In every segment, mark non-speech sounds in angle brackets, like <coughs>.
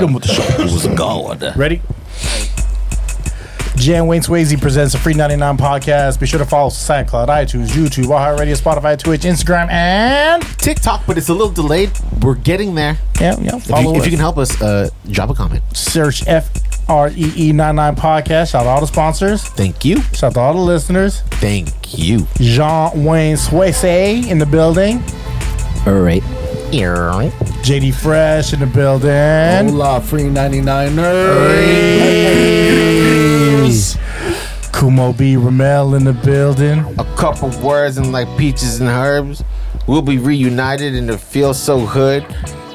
Hit him with the shoulders. God. Ready? Jan Wayne Swayze presents a free 99 podcast. Be sure to follow us on SoundCloud, iTunes, YouTube, iHeartRadio, Spotify, Twitch, Instagram, and TikTok, but it's a little delayed. We're getting there. yeah, yeah. If Follow you, if us. you can help us, uh, drop a comment. search F R E E 99 podcast. Shout out to all the sponsors. Thank you. Shout out to all the listeners. Thank you. Jan Wayne Swayze in the building. All right. JD Fresh in the building. Hola, free 99 nerds. Kumo B. Rommel in the building. A couple words and like peaches and herbs. We'll be reunited and it feels so good.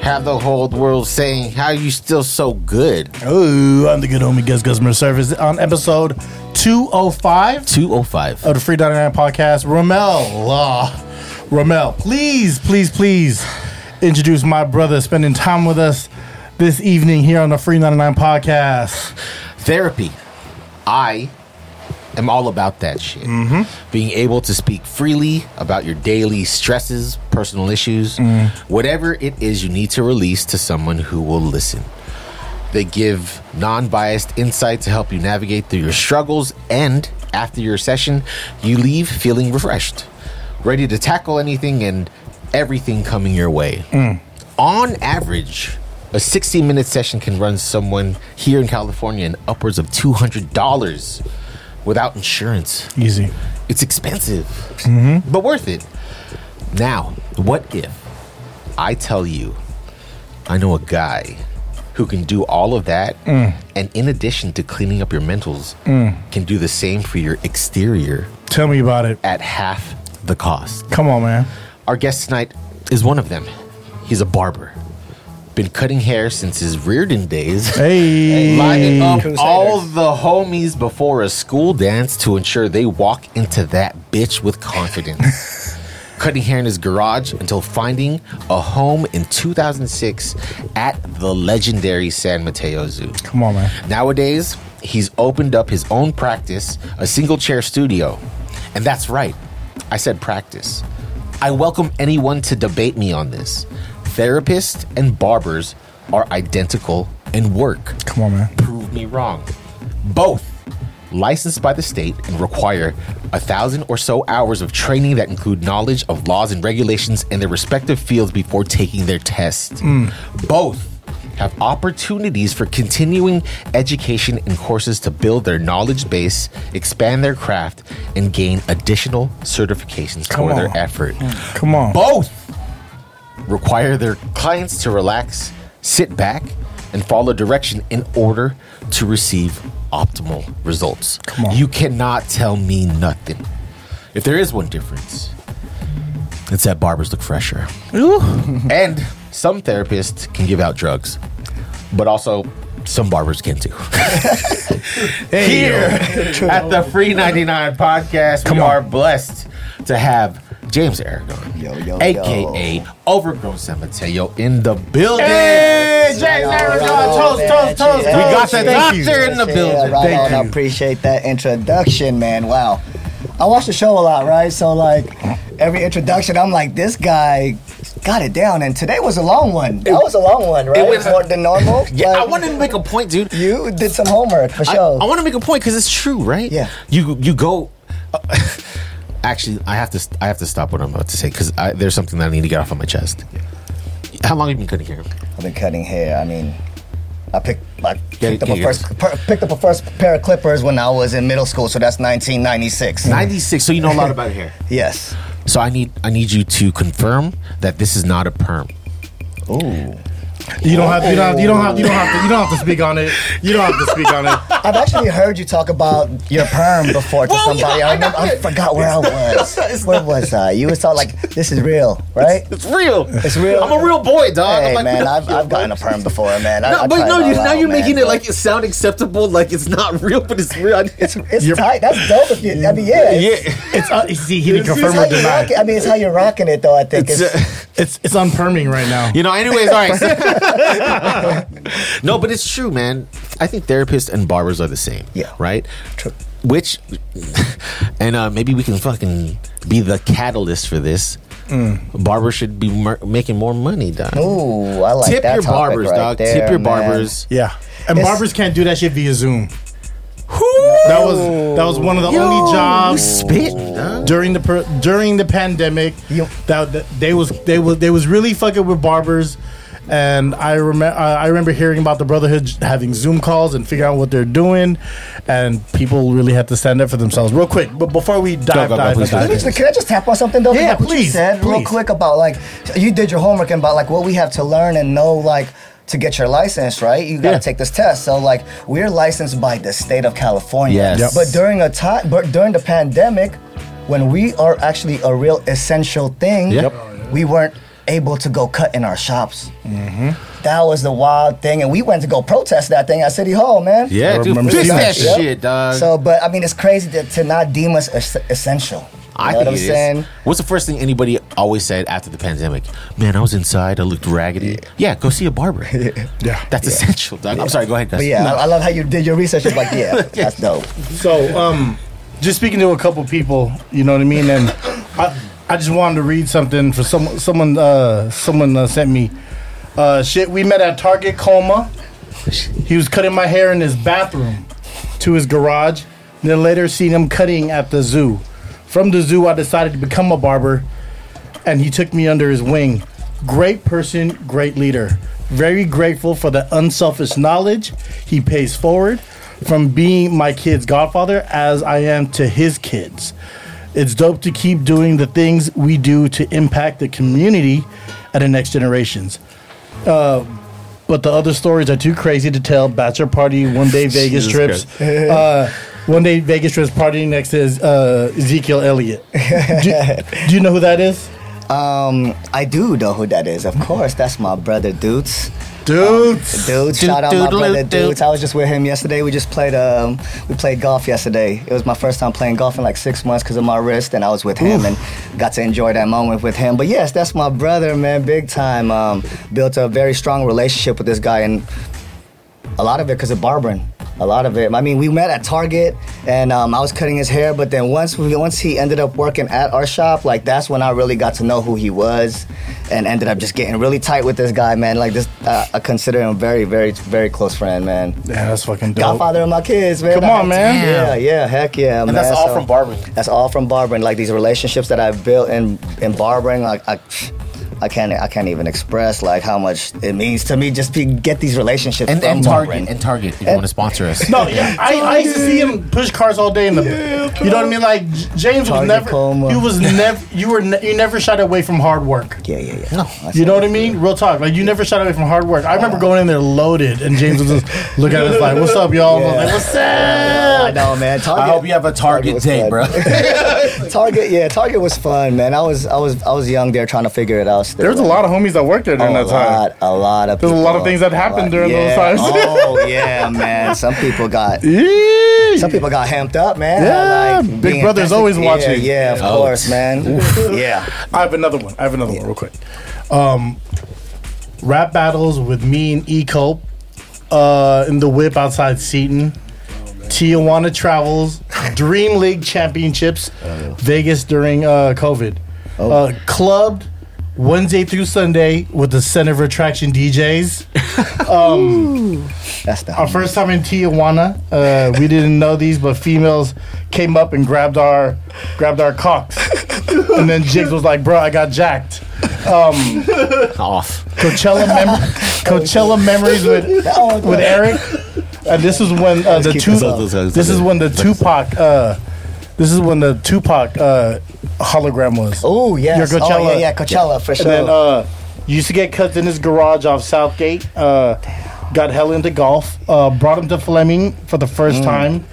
Have the whole world saying, How you still so good? Oh, I'm the good homie Gus Customer Service on episode 205 205. of the Free 99 podcast. Rommel, uh, Rommel, please, please, please introduce my brother spending time with us this evening here on the Free 99 podcast. Therapy. I am all about that shit. Mm-hmm. Being able to speak freely about your daily stresses, personal issues, mm-hmm. whatever it is you need to release to someone who will listen. They give non biased insight to help you navigate through your struggles, and after your session, you leave feeling refreshed, ready to tackle anything and everything coming your way. On average, a 60 minute session can run someone here in California in upwards of $200 without insurance. Easy. It's expensive, mm-hmm. but worth it. Now, what if I tell you I know a guy who can do all of that, mm. and in addition to cleaning up your mentals, mm. can do the same for your exterior Tell me about it. at half the cost? Come on, man. Our guest tonight is one of them. He's a barber. Been cutting hair since his Riordan days. Hey. <laughs> Lining up Crusaders. all the homies before a school dance to ensure they walk into that bitch with confidence. <laughs> Cutting hair in his garage until finding a home in 2006 at the legendary San Mateo Zoo. Come on, man. Nowadays, he's opened up his own practice, a single chair studio. And that's right, I said practice. I welcome anyone to debate me on this. Therapists and barbers are identical in work. Come on, man. Prove me wrong. Both licensed by the state and require a thousand or so hours of training that include knowledge of laws and regulations in their respective fields before taking their test. Mm. Both have opportunities for continuing education and courses to build their knowledge base, expand their craft, and gain additional certifications Come for their effort. Come on. Both require their clients to relax, sit back, and follow direction in order to receive optimal results. Come on. You cannot tell me nothing. If there is one difference, it's that barbers look fresher. and some therapists can give out drugs, but also some barbers can too. <laughs> Here at the Free 99 podcast, Come we on. are blessed to have James Aragon, Yo, yo, aka Overgrown San Mateo, in the building. Hey, James Aragon. right on, Toast, toast, toast. We We got toast. the Thank you. doctor in the Yeah, building. right Thank on. I you. appreciate that introduction, man. Wow. I watch the show a lot, right? So like every introduction, I'm like, this guy got it down, and today was a long one. That was a long one, right? It was- More than normal. <laughs> Yeah, I wanted to make a point, dude. You did some homework for sure. I want to make a point because it's true, right? Yeah. You you go. Uh, <laughs> actually, I have to I have to stop what I'm about to say because there's something that I need to get off of my chest. How long have you been cutting hair? I've been cutting hair. I mean, I picked I picked up a first per, picked up a first pair of clippers when I was in middle school. So that's 1996. 96. So you know a lot <laughs> about hair. Yes. So I need I need you to confirm that this is not a perm. Ooh. You don't have. You don't. Have, you don't have. You don't have to. You don't have to speak on it. You don't have to speak on it. <laughs> I've actually heard you talk about your perm before to Well, somebody. yeah, I I remember. I forgot where I was. <laughs> Where was I? You was talking like this is real, right? It's real. It's real. I'm a real boy, dog. Hey I'm like, man, no, <laughs> I've, I've gotten a perm before, man. I, No, I but tried no, you, now out, you're man, making it like it sound acceptable, like it's not real, but it's real. it's it's You're- tight. That's dope. If you, I mean, yeah, it's, yeah. It's. Uh, see, he didn't confirm or deny. I mean, it's how you're rocking it, though. I think It's, it's. It's. It's unperming right now. You know, anyways, all right. No, but it's true, man. I think therapists and barbers are the same. Yeah. Right? True. Which, <laughs> and uh, maybe we can fucking be the catalyst for this. Barbers should be mer- making more money, dog. Ooh, I like that. Tip that your topic barbers, right dog. there, Tip your man. barbers. Yeah, and It's- barbers can't do that shit via Zoom. That was that was one of the Yo, only jobs spit, during the per, during the pandemic You- that, that they was they was they was really fucking with barbers. And I remember uh, I remember hearing about the brotherhood having Zoom calls and figuring out what they're doing, and people really had to stand up for themselves. Real quick, but before we dive, go, go, dive, please, dive please, in. Can I just tap on something though? 'Cause Yeah, like what you please, said real quick about like you did your homework and about like what we have to learn and know like to get your license, right? You got to Yeah. take this test. So like we're licensed by the state of California. Yes. Yep. But during a time, but during the pandemic, when we are actually a real essential thing, Yep. we weren't able to go cut in our shops. Mm-hmm. That was the wild thing, and we went to go protest that thing at City Hall, man. Yeah, I dude, fix that that Yep. shit, dog. So, but I mean, it's crazy to, to not deem us es- essential. You I know think what I'm it is. saying? What's the first thing anybody always said after the pandemic? Man, I was inside. I looked raggedy. Yeah, go see a barber. <laughs> Yeah. That's essential, dog. I'm sorry. Go ahead, guys. But yeah, I, I love how you did your research. It's like, <laughs> yeah, that's dope. So, um, just speaking to a couple people, you know what I mean, and I, I just wanted to read something for someone. Someone, uh, someone uh, sent me. Uh, shit, we met at Target Colma. He was cutting my hair in his bathroom to his garage. Then later, seen him cutting at the zoo. From the zoo, I decided to become a barber, and he took me under his wing. Great person, great leader. Very grateful for the unselfish knowledge he pays forward from being my kid's godfather as I am to his kids. It's dope to keep doing the things we do to impact the community and the next generations. Uh, but the other stories are too crazy to tell. Bachelor party, one day <laughs> Vegas trips, uh, one day Vegas trips partying next to uh, Ezekiel Elliott. do, do you know who that is? Um, I do know who that is. Of course, that's my brother, Dudes. Dude, Dude, shout out my brother, dude. Dudes. I was just with him yesterday. We just played. Um, we played golf yesterday. It was my first time playing golf in like six months because of my wrist, and I was with him and got to enjoy that moment with him. But yes, that's my brother, man, big time. Um, built a very strong relationship with this guy, and a lot of it because of barbering. A lot of it. I mean, we met at Target, and um, I was cutting his hair. But then once we, once he ended up working at our shop, like that's when I really got to know who he was, and ended up just getting really tight with this guy, man. Like this, uh, I consider him very, very, very close friend, man. yeah, that's fucking dope. Godfather of my kids, man. Come on, man. Yeah, yeah, heck yeah, man. And that's all So- from barbering. That's all from barbering. Like these relationships that I've built in in barbering, like I. I can't. I can't even express like how much it means to me just to get these relationships And, from and Target, barbering. and Target, if you want to sponsor us. No, yeah, I, I used to see him push cars all day in the. you know what I mean? Like J- James was never. Colma. You was never. You were. Ne- you never shied away from hard work. Yeah, yeah, yeah. No. You know what I mean? Real talk. Like you never shied away from hard work. I remember oh. going in there loaded, and James was just looking at us like, "What's up, y'all?" I was like, "What's up?" I know, man. Target. I hope you have a Target was day, fun. bro. <laughs> Target, yeah, Target was fun, man. I was, I was, I was young there trying to figure it out. Still. There was a lot of homies that worked there during Oh, a that time. lot, a lot of. There's a lot of things that happened lot. during those Yeah. times. Oh <laughs> yeah, man. Some people got. Yee. Some people got hamped up, man. Yeah, Big Brother's always yeah, watching. Yeah, of Oh. course, man. <laughs> yeah. I have another one. I have another one real quick. Um, rap battles with me and E Cope uh, in the whip outside Seton. Tijuana travels, <laughs> Dream League championships, Vegas during uh, COVID. Uh, clubbed Wednesday through Sunday with the center of attraction DJs. <laughs> That's the. Our first time in Tijuana, uh, we didn't know these, but females came up and grabbed our grabbed our cocks, <laughs> and then Jigs was like, "Bro, I got jacked." Off. Coachella mem- <laughs> Coachella memories with with Eric, and this is when uh, the two. this. This is when the Tupac. Uh, this is when the Tupac uh, hologram was. Oh yes. Your Coachella. Oh yeah, yeah, Coachella for And sure. then uh, used to get cuts in his garage off Southgate. Uh, got hell into golf. Uh, brought him to Fleming for the first Mm. time.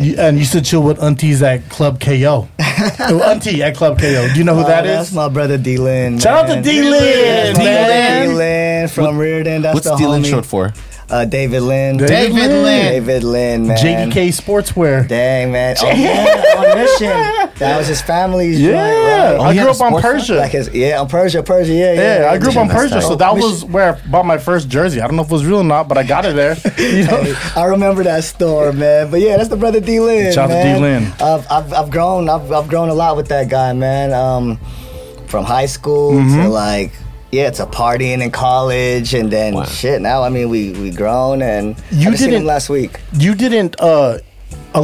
You- And used to chill with aunties at Club KO. <laughs> Oh, Auntie at Club KO. Do you know who Oh, that that's is? my brother D Lynn. Shout out to D Lynn, D man. Lynn from Riordan. That's What's the Dylan homie. short for? Uh, David Lynn. David Lynn. David Lynn, man. JDK Sportswear. Dang, man. Oh, yeah, on mission. That was his family's Yeah, joint, right? I grew up on Persia. Like his, yeah, on Persia, Persia, yeah, yeah. Yeah, I grew up on Persia, tight. so that was where I bought my first jersey. I don't know if it was real or not, but I got it there. <laughs> You know, I remember that store, man. But yeah, that's the brother D Lynn. Shout out to. D. Lynn. I've, I've, I've grown, I've, I've grown a lot with that guy, man. Um, from high school Mm-hmm. to like yeah it's a partying in college and then Wow. shit. Now I mean we we grown and You I just seen didn't- him last week. you didn't uh a,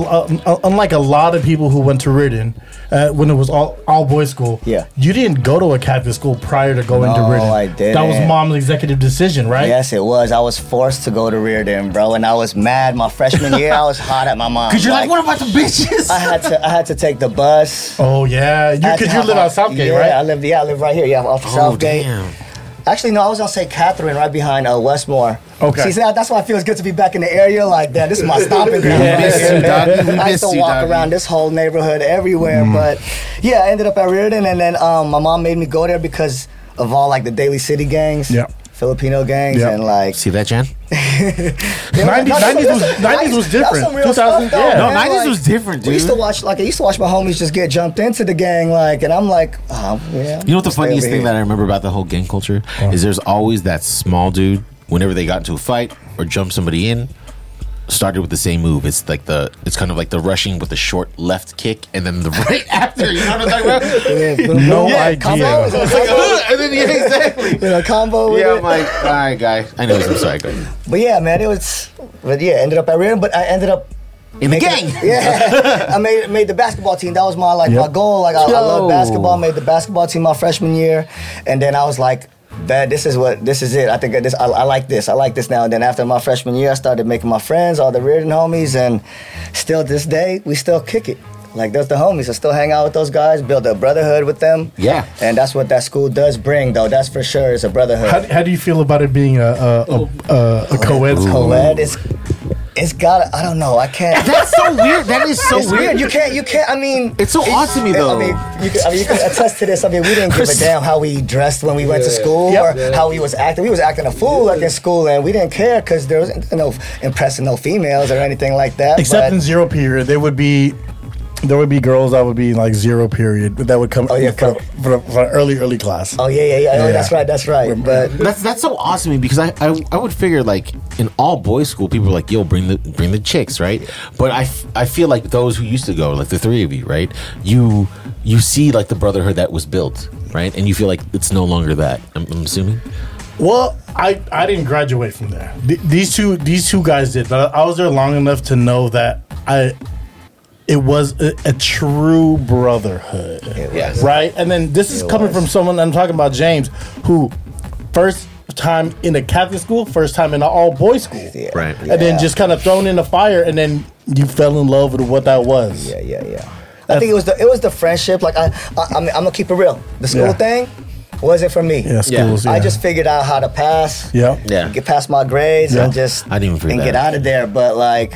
a, unlike a lot of people who went to Riordan uh, when it was all all boys school. Yeah. you didn't go to a Catholic school prior to going to No, Riordan. I That was mom's executive decision, right? Yes, it was. I was forced to go to Riordan, bro, and I was mad. My freshman year, I was hot at my mom. Because you're like, what about the bitches? I had to I had to take the bus. Oh yeah, you I because you live on on- Southgate, yeah, I right? live yeah, I live right here. Yeah, off of oh, Southgate. damn. Actually, no, I was gonna say Catherine, right behind uh, Westmoor. Okay. See, so that's why it feels good to be back in the area like that. This is my <laughs> stomping ground. Yeah. right here, you, man. doggy. We I used to walk around this whole neighborhood everywhere, but yeah, I ended up at Riordan, and then um, my mom made me go there because of all like the Daly City gangs. Yeah. Filipino gangs Yeah. and like See that, Jan? <laughs> <laughs> 90 90s was 90s was different. 2000 yeah. No, man, 90s was different, We used to dude. watch like I used to watch my homies just get jumped into the gang, like, and I'm like, oh yeah. You know what the funniest thing here. that I remember about the whole gang culture is there's always that small dude whenever they got into a fight or jumped somebody in started with the same move. It's like the it's kind of like the rushing with the short left kick and then the <laughs> right after. You know what I'm talking about? Yeah, No <laughs> yeah, idea. Combo? Is it a It's like, <laughs> and then yeah, exactly. You know, combo with Yeah, it. I'm like, all right, guy. I know. I'm sorry. Go ahead. But yeah, man, it was. But yeah, ended up at Riordan, but I ended up. In the gang. Yeah, I made made the basketball team. That was my like my goal. Like I, I love basketball. Made the basketball team my freshman year, and then I was like, "That this is what this is it." I think this I, I like this. I like this now. And then after my freshman year, I started making my friends, all the Riordan homies, and still this day we still kick it. Like those the homies. I still hang out with those guys, build a brotherhood with them. Yeah. and that's what that school does bring, though. That's for sure. It's a brotherhood. How, how do you feel about it being a a, a, a, a co-ed school? co-ed. It's it's got. I don't know. I can't. <laughs> That's so weird. That is so it's weird. You can't. You can't. I mean, It's so odd to me, though. I mean, you can, I mean, you can attest to this. I mean, we didn't give a damn how we dressed when we went to school Yep. or how we was acting. We was acting a fool like in school, and we didn't care because there was no know impressing no females or anything like that. Except but- in zero period, there would be there would be girls that would be like zero period that would come Oh, yeah, for, come- for, for early early class. Oh yeah, yeah, yeah. Oh, Yeah. that's right. That's right. But That's that's so awesome to me because I, I I would figure like in all boys school people are like yo bring the bring the chicks right but I, f- I feel like those who used to go like the three of you right you you see like the brotherhood that was built right and you feel like it's no longer that I'm, I'm assuming Well, I I didn't graduate from there. Th- these two these two guys did, but I was there long enough to know that I it was a, a true brotherhood. Yes. Right? And then this is It coming was. from someone I'm talking about James who first time in a Catholic school, first time in an all boys school. yeah, Right. And then just kind of thrown in the fire and then you fell in love with what that was. Yeah, yeah, yeah. I think it was the it was the friendship. Like I, I I'm, I'm gonna keep it real. The school Yeah. thing wasn't for me. Yeah, schools. Yeah. I just figured out how to pass. Yeah. Yeah. Get past my grades Yeah. and just I didn't even and that get out. out of there. But like,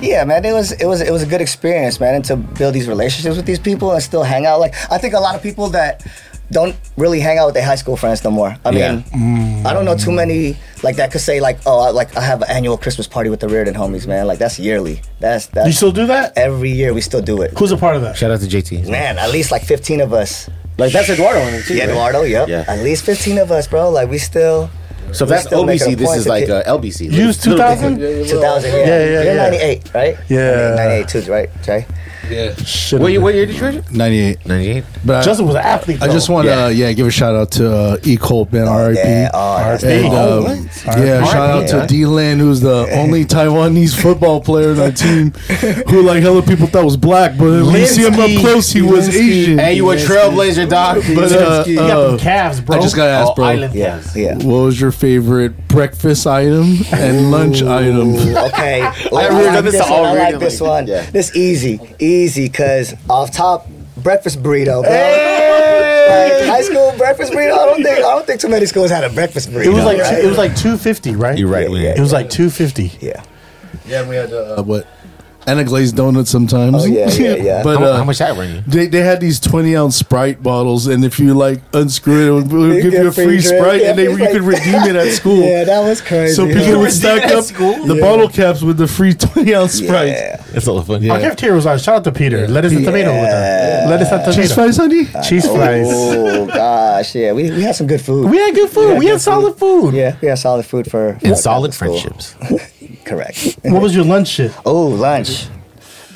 yeah, man, it was it was it was a good experience, man, and to build these relationships with these people and still hang out. Like I think a lot of people that don't really hang out with their high school friends no more. I Yeah. mean, I don't know too many like that could say like, oh, I, like I have an annual Christmas party with the Riordan homies, man. Like that's yearly. That's that's You still do that? every year we still do it. Who's a part of that? shout out to JT Man, at least like 15 of us. like that's Eduardo in it too Yeah, right? Eduardo, yep. Yeah. At least 15 of us, bro. Like we still. So if that's still make it OBC this is like get- uh, LBC You was 2000? 2000, yeah. Yeah, yeah, You're yeah. 98, right? Yeah. 98 too, right, Jay? Yeah. Shit. what, year- what year did you graduate 98. 98 But I- Justin was an athlete. I just though. want to Yeah. uh, yeah give a shout out to uh, E Colt man RIP. Yeah, oh, that's RIP. And, Oh, uh, what? yeah, RIP. shout out Yeah. to D Land, who's the only Taiwanese football player on our team, who like hella people thought was black, but when you see him up Linsky. close, he was Asian. hey you a trailblazer dog But uh, you got uh, them calves, bro. I just gotta ask, Oh, bro, Island Yeah, Cavs. yeah. what was your favorite breakfast item and lunch item? Okay. <laughs> I I, really like this this one. I like this like, one. This easy. Easy, because off top, breakfast burrito, bro. Like, high school breakfast burrito. I don't think I don't think too many schools had a breakfast burrito. it was like right? it was like two fifty, right? you're right Yeah, yeah. It was like two fifty. yeah. Yeah, we had uh, what? And a glazed donut sometimes. Oh, yeah, yeah, <laughs> yeah. but how, uh, how much that run you They, they had these 20 ounce Sprite bottles, and if you like unscrew it, it would, it would give you a free free drink. Sprite, Yeah, and they, <laughs> you like- could redeem it at school. Yeah, that was crazy. So huh? people would stack up school? the Yeah. bottle caps with the free <laughs> 20 ounce Sprite. Yeah. it's all fun Yeah. Our cafeteria was on. Shout out to Peter. Lettuce and tomato with that. Lettuce and tomato. Cheese fries, honey? Cheese fries. Oh gosh, yeah, we, we had some good food. We had good food. We had solid food. yeah, we had solid food for and solid friendships Correct. What was your lunch shit? <laughs> Oh, lunch.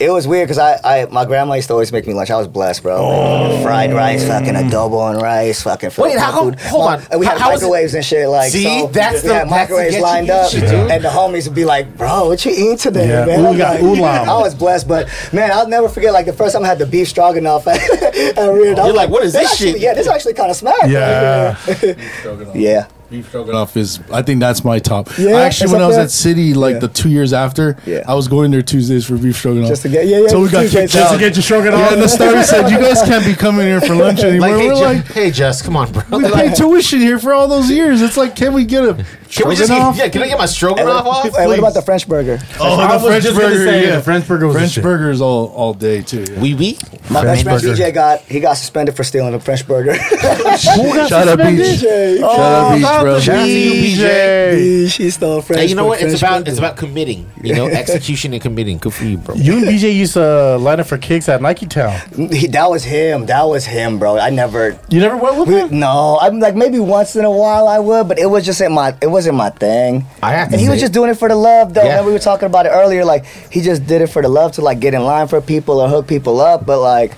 It was weird because I, I, my grandma used to always make me lunch. I was blessed, bro. Oh. Fried rice, fucking adobo and rice, fucking. Wait, how come- food. hold on. And we had How- how is it- microwaves and shit. Like, See? so That's we the- had that's microwaves get you lined up, shit, dude. and the homies would be like, "Bro, what you eating today, Yeah, man?" I'm ooga- like, oolam. I was blessed, but man, I'll never forget. Like the first time I had the beef stroganoff at, <laughs> at Rear. You're like, what is this actually- shit? Yeah, this actually kind of smack. Yeah. <laughs> Yeah. Beef stroganoff is, I think that's my top. Yeah, Actually, when I was there? at City, like Yeah. the two years after, Yeah. I was going there Tuesdays for beef stroganoff. Just to get- yeah, yeah, So we got Tuesdays, kicked just out. to get your stroganoff. Yeah, and the story said, you guys can't be coming here for lunch <laughs> anymore. Like, hey, We're Ju- like, hey, Just, come on, bro. we paid tuition here for all those years. It's like, can we get a Can we just stroganoff? get, yeah, can I get my Hey, stroganoff what, off? hey, what about the French burger? Oh, the I was French burger, say yeah. the French burger was French shit. burgers all, all day, too. yeah. Wee wee. My best friend burger. DJ got he got suspended for stealing a French burger. <laughs> Shout out Beach. DJ. Shout out oh, Beach, bro. Shout out to you, BJ. She stole a French. Hey, you know what? French It's about burger. it's about committing. You know, execution and committing. Good for you, bro. You and BJ used to line up for kicks at Nike Town. He, that was him. That was him, bro. I never. You never went with We, him? no, I'm like maybe once in a while I would, but it was just in my. It wasn't my thing. I have to And he was just doing it for the love, though. Yeah. And we were talking about it earlier. Like he just did it for the love to like get in line for people or hook people up. But like,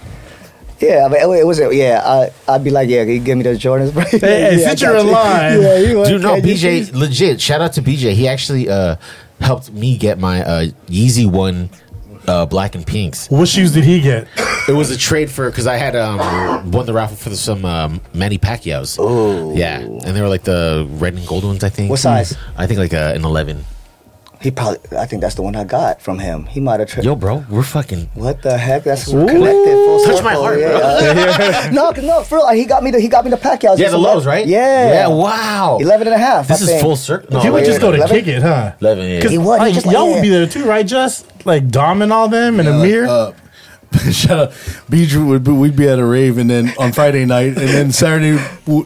yeah, I mean, it, it was. Yeah, I, I'd be like, yeah, can you give me those Jordans, bro? <laughs> Hey, hey, yeah, I since you're got in you. line. <laughs> yeah, you Dude, no, BJ, please? legit. Shout out to BJ. He actually uh, helped me get my uh, Yeezy one, uh, black and pinks. What shoes did he get? It was a trade for because I had um, won the raffle for some um, Manny Pacquiao's. Oh. yeah, and they were like the red and gold ones. I think. What size? I think like uh, an eleven. He probably. I think that's the one I got from him. He might have. Tri- Yo, bro, we're fucking. What the heck? That's connected full Touch circle. my heart, yeah. bro. <laughs> no, 'cause no, for real. He got me the he got me the Pacquiao. Yeah, the lows, right? Yeah. Yeah. Wow. 11 and a half. This I is think. full circle. No, he would just go to 11? kick it, huh? eleven. Yeah. Because He would, like- y'all yeah. would be there too, right? Just like Dom and all them and Amir. Uh, <laughs> shout out. Beach would be, we'd be at a rave, and then on Friday night, and then Saturday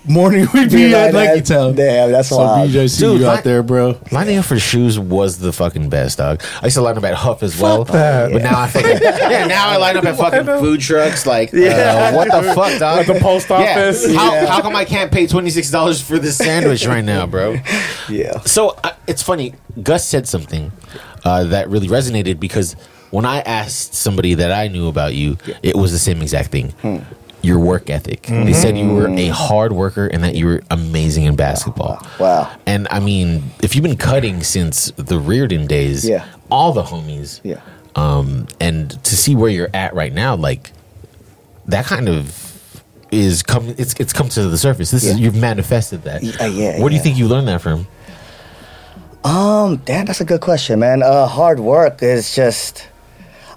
morning <laughs> we'd be Yeah, at Nike Town. damn, that's so wild. BJ, see Dude, you like- out there, bro. Lining up for shoes was the fucking best, dog. I used to line up at HUF as well, that. but now I fucking <laughs> yeah. Now I line up at fucking food trucks. Like, uh, what the fuck, dog? At the post Yeah. office. How, Yeah. how come I can't pay twenty six dollars for this sandwich right now, bro? Yeah. So uh, it's funny. Gus said something uh, that really resonated because when I asked somebody that I knew about you, it was the same exact thing. Hmm. Your work ethic. They said you were a hard worker and that you were amazing in basketball. Wow. And I mean, if you've been cutting since the Riordan days, Yeah. all the homies, Yeah. um, and to see where you're at right now, like that kind of is come. It's it's come to the surface. This is you've manifested that. Yeah, yeah, Where do you think you learned that from? Um, damn, that's a good question, man. Uh, hard work is just.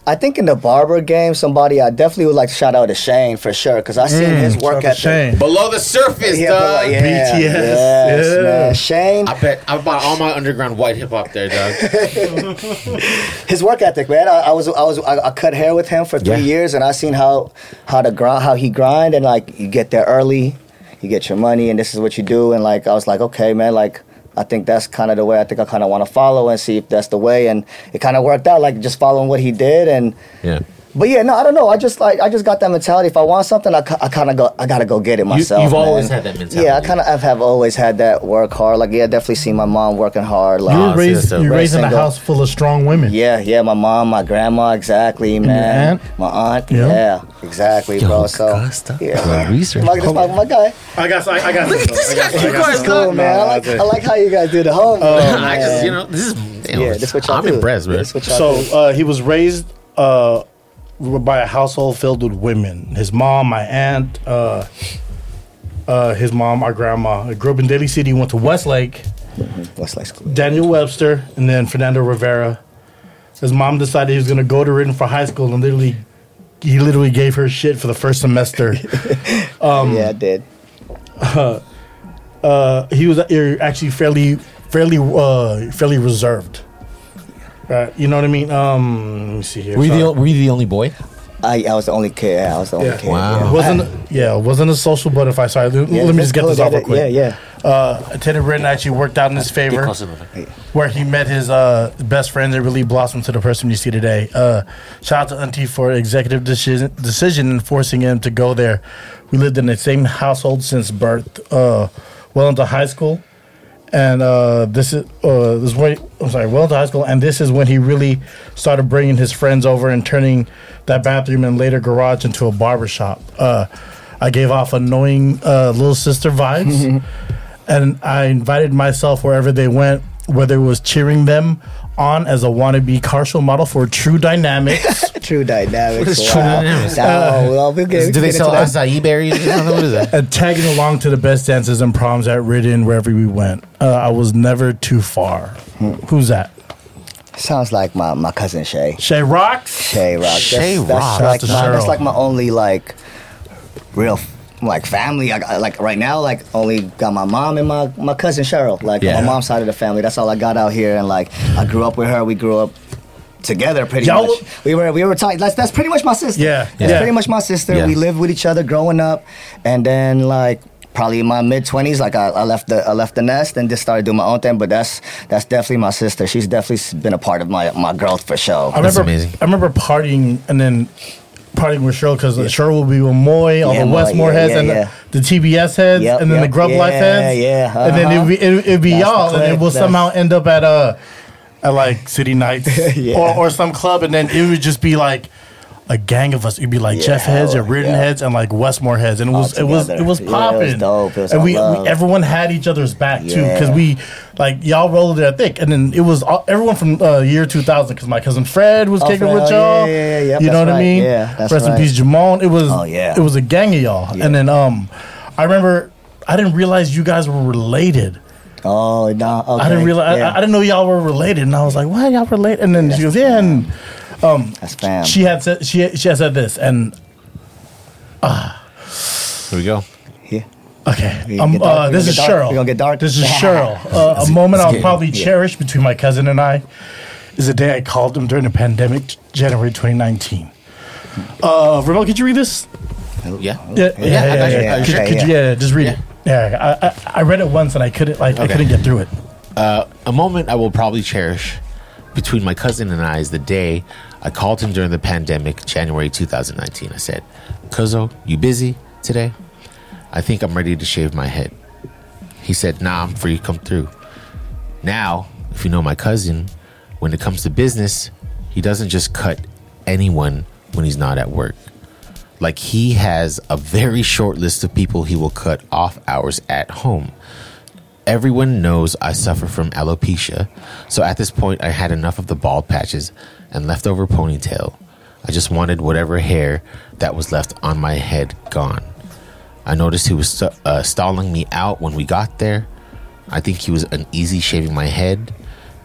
I think in the barber game, somebody I definitely would like to shout out to Shane for sure because I seen his mm, work out to ethic. Shane. Below the surface, Yeah, dog. but, yeah, BTS, yes, yeah. man. Shane, I bet I bought all my underground white hip hop there, dog. <laughs> his work ethic, man. I, I was, I was, I, I cut hair with him for three Yeah. years, and I seen how, how to grind, how he grind, and like you get there early, you get your money, and this is what you do, and like I was like, okay, man, like I think that's kind of the way I think I kind of want to follow and see if that's the way, and it kind of worked out, like just following what he did, and yeah. But yeah, no, I don't know. I just like I just got that mentality. If I want something, I, I kind of go. I gotta go get it myself. you've man. always had that mentality. Yeah, I kind of have, have always had that work hard. Like yeah, definitely see my mom working hard. Like You were raised, a you were very raised in a house full of strong women. yeah, yeah, my mom, my grandma, exactly, man. aunt? My aunt, Yeah. yeah, exactly, Yo, bro. So Gus, yeah, Well, research. my, that's my, my guy. I got, I, I got. Look at this guy, you guys Cool, man. I like, I like how you guys do the home. I just, you know, this is. You know, yeah, this what y'all I'm do. impressed, man. This what y'all So uh, he was raised uh, by a household filled with women. His mom, my aunt, uh, uh, his mom, our grandma. I grew up in Daly City. Went to Westlake. Westlake School. Daniel Webster, and then Fernando Rivera. His mom decided he was going to go to Riordan for high school, and literally, he literally gave her shit for the first semester. <laughs> Um, yeah, I did. <laughs> uh, he was uh, actually fairly, fairly, uh, fairly reserved. Right, you know what I mean? Um, let me see here. Were you, Sorry. the, were you the only boy? I, I was the only kid. Yeah, I was the only Yeah. kid. Wow. Yeah. wasn't yeah, wasn't a social butterfly. Sorry, let, Yeah, let me just get cool. this off Yeah, real quick. Yeah, yeah. Uh, attended Riordan actually worked out in his favor, where he met his uh, best friend that really blossomed to the person you see today. Uh, shout out to Auntie for executive decision decision and forcing him to go there. We lived in the same household since birth, uh, well into high school, and uh, this is uh, this is where I'm sorry, well to high school, and this is when he really started bringing his friends over and turning that bathroom and later garage into a barber shop. Uh, I gave off annoying uh, little sister vibes, <laughs> and I invited myself wherever they went, whether it was cheering them on as a wannabe car show model for True Dynamics. True dynamics. What is True wow. Dynamics? Oh, well, we'll get, Do they get sell into that. acai berries? I don't know what is that. <laughs> and tagging along to the best dances and proms at Riordan wherever we went. Uh, I was never too far. Who's that? Sounds like my, my cousin Shay. Shay Rocks. Shay rocks. Shay that's, Rock. That's like, Shout out to my, that's like my only like real like family. I got, like right now, like only got my mom and my, my cousin Cheryl. Like Yeah. my mom's side of the family. That's all I got out here. And like I grew up with her. We grew up together pretty Y'all- much. We were we were tight. That's that's pretty much my sister. Yeah, That's yeah. pretty much my sister. Yeah. We lived with each other growing up, and then like. Probably in my mid twenties, like I, I left the I left the nest and just started doing my own thing. But that's that's definitely my sister. She's definitely been a part of my my growth for sure. I remember. amazing. I remember partying and then partying with Cheryl because Cheryl will be with Moy, all Yeah, the Moy, Westmoor yeah, heads, yeah, and yeah. The, the TBS heads, Yep, and then yep, the Grub Life yeah, heads. yeah, And then uh-huh. it'd be, it'd, it'd be That's y'all, and then clique, we'll somehow end up at uh at like City Nights <laughs> Yeah. or, or some club, and then it would just be like. A gang of us. It'd be like Yeah, Jeff heads, or Riordan yeah. heads, and like Westmoor heads, and it was it was it was Yeah, it was popping. dope. It was and we, we everyone had each other's back too, because we like y'all rolled it thick, and then it was all, everyone from uh, year two thousand. Because my cousin Fred was Oh, kicking Fred, with oh, y'all. yeah, yeah, yeah, you know what I mean? Yeah, that's Rest in peace, Jamon. It was Oh, yeah. it was a gang of y'all, and then um, I remember I didn't realize you guys were related. Oh no! Okay. I didn't realize Yeah. I, I didn't know y'all were related, and I was like, "Why y'all related?" And then she goes, "Yeah." And That's fam. she had said she she had said this, and Here we go. yeah. Okay. Um, uh, this is get dark. Cheryl. We're gonna get dark. This is <laughs> Cheryl. Uh, a moment I'll probably yeah. cherish between my cousin and I is the day I called him during the pandemic, January 2019. Uh, Ramon, could you read this? Yeah. Yeah, I got you. yeah, Could, okay, could you, yeah. yeah, just read it. Yeah, I, I, I read it once and I couldn't like I Okay. couldn't get through it. Uh, a moment I will probably cherish between my cousin and I is the day I called him during the pandemic, January 2019. I said, Cuzzo, you busy today? I think I'm ready to shave my head. He said, Nah, I'm free. Come through. Now, if you know my cousin, when it comes to business, he doesn't just cut anyone when he's not at work. Like he has a very short list of people he will cut off hours at home. Everyone knows I suffer from alopecia, so at this point I had enough of the bald patches and leftover ponytail. I just wanted whatever hair that was left on my head gone. I noticed he was uh, stalling me out when we got there. I think he was uneasy shaving my head.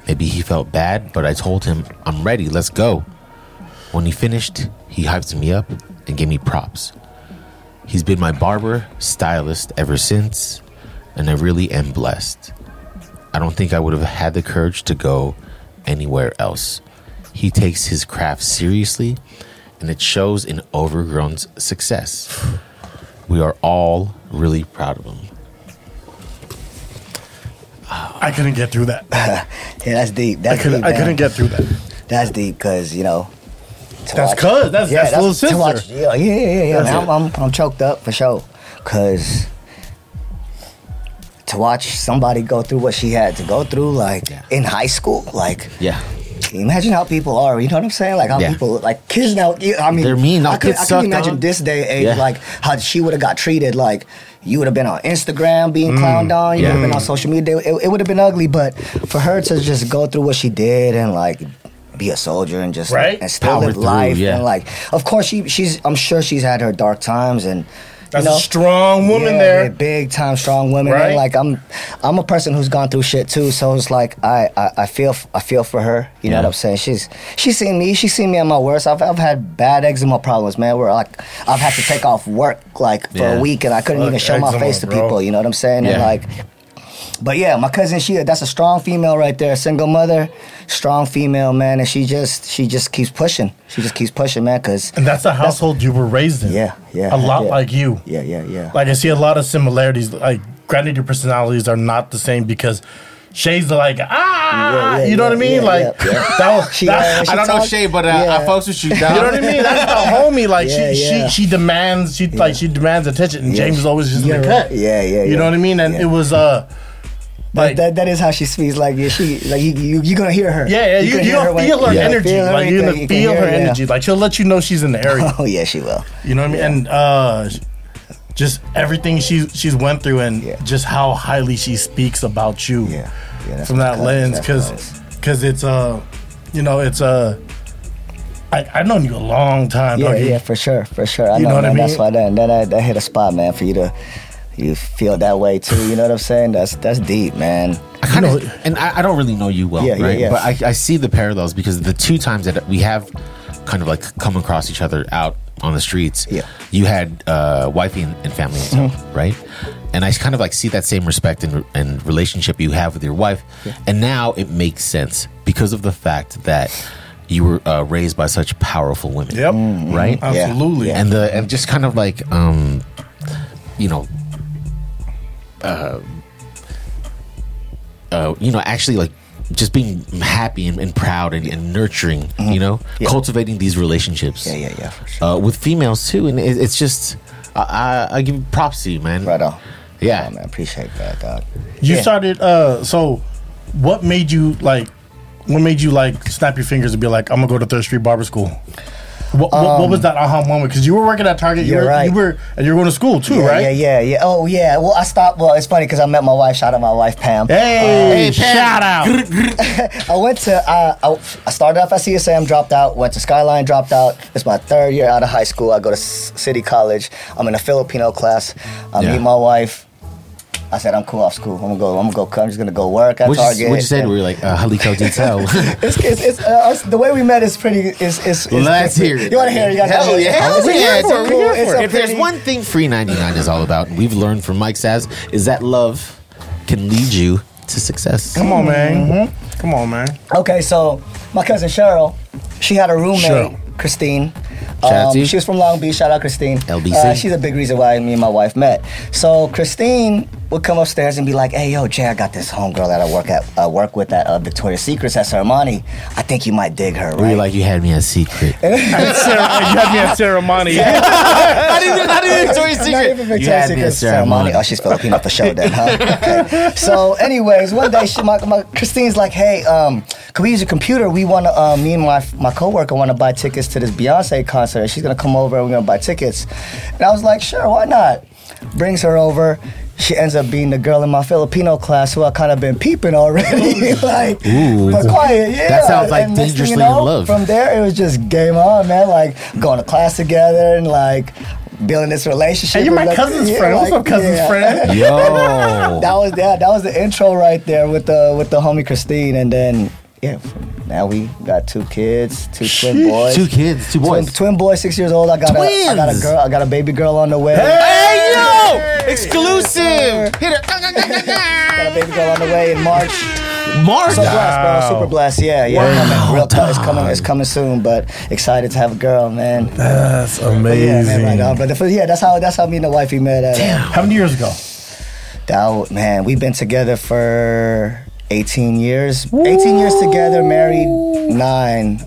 Maybe he felt bad, but I told him, I'm ready, let's go. When he finished, he hyped me up and gave me props. He's been my barber, stylist ever since, and I really am blessed. I don't think I would have had the courage to go anywhere else. He takes his craft seriously, and it shows in Overgrown's success. We are all really proud of him. I couldn't get through that. <laughs> Yeah, that's deep. I couldn't deep. I couldn't get through that. That's deep because you know. That's watch- cuz that's that's little to sister. watch- yeah, yeah, yeah, yeah. That's man. I'm, I'm, I'm choked up for sure. Cause to watch somebody go through what she had to go through, like Yeah. in high school, like Yeah. imagine how people are. You know what I'm saying? Like how Yeah. people, like kids now. I mean, They're mean. I could, I could imagine dog. this day age, Yeah. like how she would have got treated. Like you would have been on Instagram being clowned on. You Mm. Yeah. would have been on social media. It, it would have been ugly. But for her to just go through what she did and like be a soldier and just Right. and still Power live through, life yeah. and like, of course she she's. I'm sure she's had her dark times and. That's you know, a strong woman yeah, there. yeah, big time strong woman. Right. Like I'm, I'm a person who's gone through shit too. So it's like I, I, I feel, I feel for her. You know what I'm saying? She's, she's seen me. She's seen me at my worst. I've, I've had bad eczema problems, man. Where like I've had to take off work like for Yeah. a week and I couldn't Fuck even show my face to bro. people. You know what I'm saying? And like. But yeah, my cousin, she that's a strong female right there, single mother, strong female man, and she just she just keeps pushing. She just keeps pushing, man, cause And that's the household you were raised in. Yeah, yeah, A lot yeah. like you. yeah, yeah, yeah. Like I see a lot of similarities. Like granted, your personalities are not the same because Shay's like ah, Yeah, yeah, you know what I mean? yeah, like yeah, yeah. that was She, that- uh, she I don't know Shay, but uh, yeah. I folks with you. you know what I mean? That's the homie. Like Yeah, she, yeah. she she demands she like she demands attention, and Yeah. James is always just in Yeah, the right. cut. Yeah, yeah, You yeah. know what I mean? And Yeah. it was uh Like- that, that, that is how she speaks. Like she like you you you gonna hear her. Yeah, yeah, you, you, will feel her yeah, energy. feel like you're gonna you feel her yeah. energy. Like she'll let you know she's in the area. <laughs> Oh yeah, she will. You know what I mean? And uh, just everything she's she's went through, and Yeah. just how highly she speaks about you Yeah, yeah. from that lens, because because it's uh, you know, it's uh, I I've known you a long time. Yeah, yeah, for sure, for sure. I You know, know what I man. That's why that, that that that hit a spot, man. For you to you feel that way too. You know what I'm saying? That's that's deep, man. I kind You of, know- and I, I don't really know you well, Yeah, yeah, right? yeah. But I, I see the parallels because the two times that we have kind of like come across each other out on the streets, Yeah. you had uh, wifey and, and family and stuff, Mm-hmm. right? And I kind of like see that same respect and, and relationship you have with your wife, and now it makes sense because of the fact that you were uh, raised by such powerful women, Yep. right? Mm-hmm. Absolutely. Yeah. and the and just kind of like um you know uh uh you know actually like just being happy and, and proud and, and nurturing you know Mm-hmm. Yeah. cultivating these relationships Yeah, yeah, yeah. For sure. uh, with females too and it, it's just I, I, I give props to you man Right on. yeah Oh, man, appreciate that, dog. You Yeah. started. Uh, so what made you like? What made you like snap your fingers and be like, I'm gonna go to Third Street Barber School? What, what, what was that aha moment? Because you were working at Target. You Um, You're were, right. You were and you were going to school too, yeah, right? Yeah, yeah, yeah. Oh, yeah. Well, I stopped. Well, it's funny because I met my wife. Shout out my wife, Pam. Hey, Hey, Pam. shout out. <laughs> I went to. Uh, I, I started off at CSM, dropped out. Went to Skyline, dropped out. It's my third year out of high school. I go to S- City College. I'm in a Filipino class. I Yeah. meet my wife. I said I'm cool off school. I'm gonna go. I'm gonna go. I'm just gonna go work at what Target. you, what you said and- we were like uh, Haliko detail <laughs> It's, it's, it's uh, us- the way we met is pretty. Is is. is Let's hear it. You want to hear it? You Hell hear yeah, it? hell yeah, beautiful- dude. We're here it's for a it. If there's one thing free 99 is all about, we've learned from Mike Saz, is that love can lead you to success. Come on, man. Mm-hmm. Come on, man. Okay, so my cousin Cheryl, she had a roommate, Cheryl. Christine. Shout out to you. She was from Long Beach. Shout out Christine. LBC. Uh, she's a big reason why me and my wife met. So Christine would come upstairs and be like, "Hey, yo, Jay, I got this homegirl that I work at, I work with at uh, Victoria's Secrets at Serramonte. I think you might dig her, Were right?" you like you had me a secret? <laughs> Sarah, you had me at <laughs> ceremony. <laughs> Not even, not even Victoria's Not even Victoria's You had me a Secret ceremony. ceremony. Oh, she's Filipino for sure then, huh? Okay. So, anyways, one day she, my, my Christine's like, "Hey, um, can we use your computer? We want to, uh, me and my my coworker want to buy tickets to this Beyonce concert. She's gonna come over and we're gonna buy tickets." And I was like, "Sure, why not?" Brings her over. She ends up being the girl in my Filipino class who I kind of been peeping already, <laughs> like, Ooh, but quiet, yeah. that sounds like And next thing dangerously in love. From there, it was just game on, man. Like going to class together and like building this relationship. Hey, you're my like, cousin's yeah, friend. What's like, up, cousin's yeah. friend? <laughs> Yo. that was yeah, that was the intro right there with the with the homie Christine, and then yeah, now we got two kids, two twin boys, Two kids, two twin, boys. twin boys, six years old. I got a I got a girl, I got a baby girl on the way. Hey yo! Exclusive! Hit it. Got a baby girl on the way in March. Mark. So blessed, bro. Super blessed. Yeah, yeah. Wow, coming. Real tough. It's coming. It's coming soon. But excited to have a girl, man. That's Yeah, amazing. man. Right on. But the- yeah, that's how that's how me and the wifey met. At, uh, How many years ago? That man, we've been together for 18 years. 18 years together, married nine.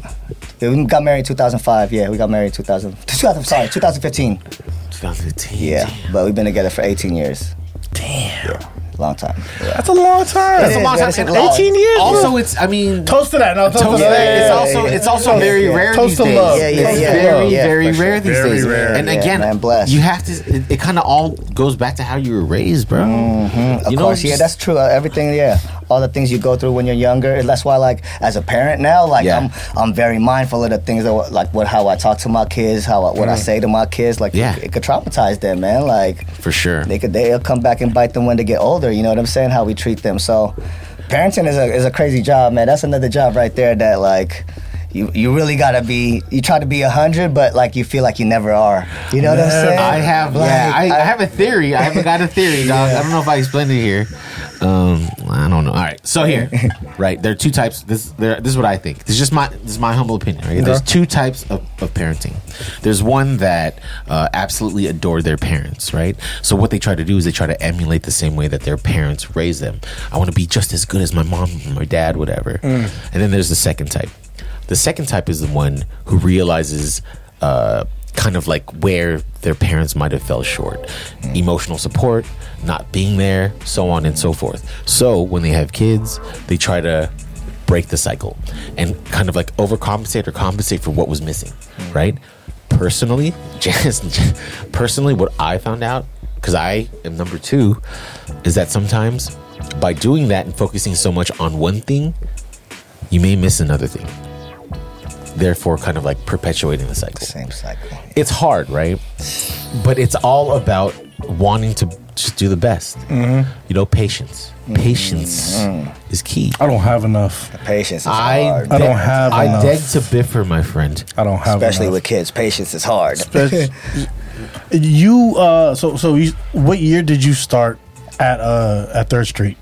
We got married in 2005. Yeah, we got married in 2000. 2000 sorry, 2015. 2015. Yeah, but we've been together for 18 years. Damn. Long time. Yeah. That's a long time. That's a long time. And It's a lot. 18 years? Also, it's, I mean, Toast to that. No, toast, Toast to to that. that. It's yeah, also yeah. it's also Yeah, very yeah. rare Toast these to days. love. Yeah, yeah, it's yeah. very Yeah, very for rare sure. these Very days. rare. And Yeah, again, man, blessed. you have to. It, it kind of all goes back to how you were raised, bro. Of You know, course, yeah, that's true. Uh, everything, yeah, all the things you go through when you're younger. That's why, like, as a parent now, like, Yeah. I'm I'm very mindful of the things that, like, what how I talk to my kids, how I, what I say to my kids. Like, Yeah. it, it could traumatize them, man. Like, for sure. they could they'll come back and bite them when they get older. You know what I'm saying? How we treat them. So, parenting is a is a crazy job, man. That's another job right there that like. You, you really gotta be. You try to be a hundred, but like you feel like you never are. You know what I'm saying? I have, Like, yeah, I, I have a theory. I haven't got a theory, <laughs> dog. I don't know if I explained it here. Um, I don't know. All right, so here, <laughs> right, there are two types. This, there, this is what I think. This is just my, this is my humble opinion. Right, there's two types of, of parenting. There's one that uh, absolutely adore their parents, right? So what they try to do is they try to emulate the same way that their parents raised them. I want to be just as good as my mom, my dad, whatever. And then there's the second type. The second type is the one who realizes uh, kind of like where their parents might have fell short. Emotional support not being there so on and so forth. So when they have kids they try to break the cycle and kind of like overcompensate or compensate for what was missing right? Personally <laughs> just personally what i found out because i am number two is that sometimes by doing that and focusing so much on one thing you may miss another thing therefore kind of like perpetuating the cycle Same cycle. it's hard, right? But it's all about wanting to just do the best. You know, patience. Patience is key. I don't have enough. Patience is I, hard. I don't have I enough. I beg to differ, my friend. I don't have Especially enough. with kids, patience is hard. Especially- <laughs> you uh so so you, what year did you start at uh at Third Street?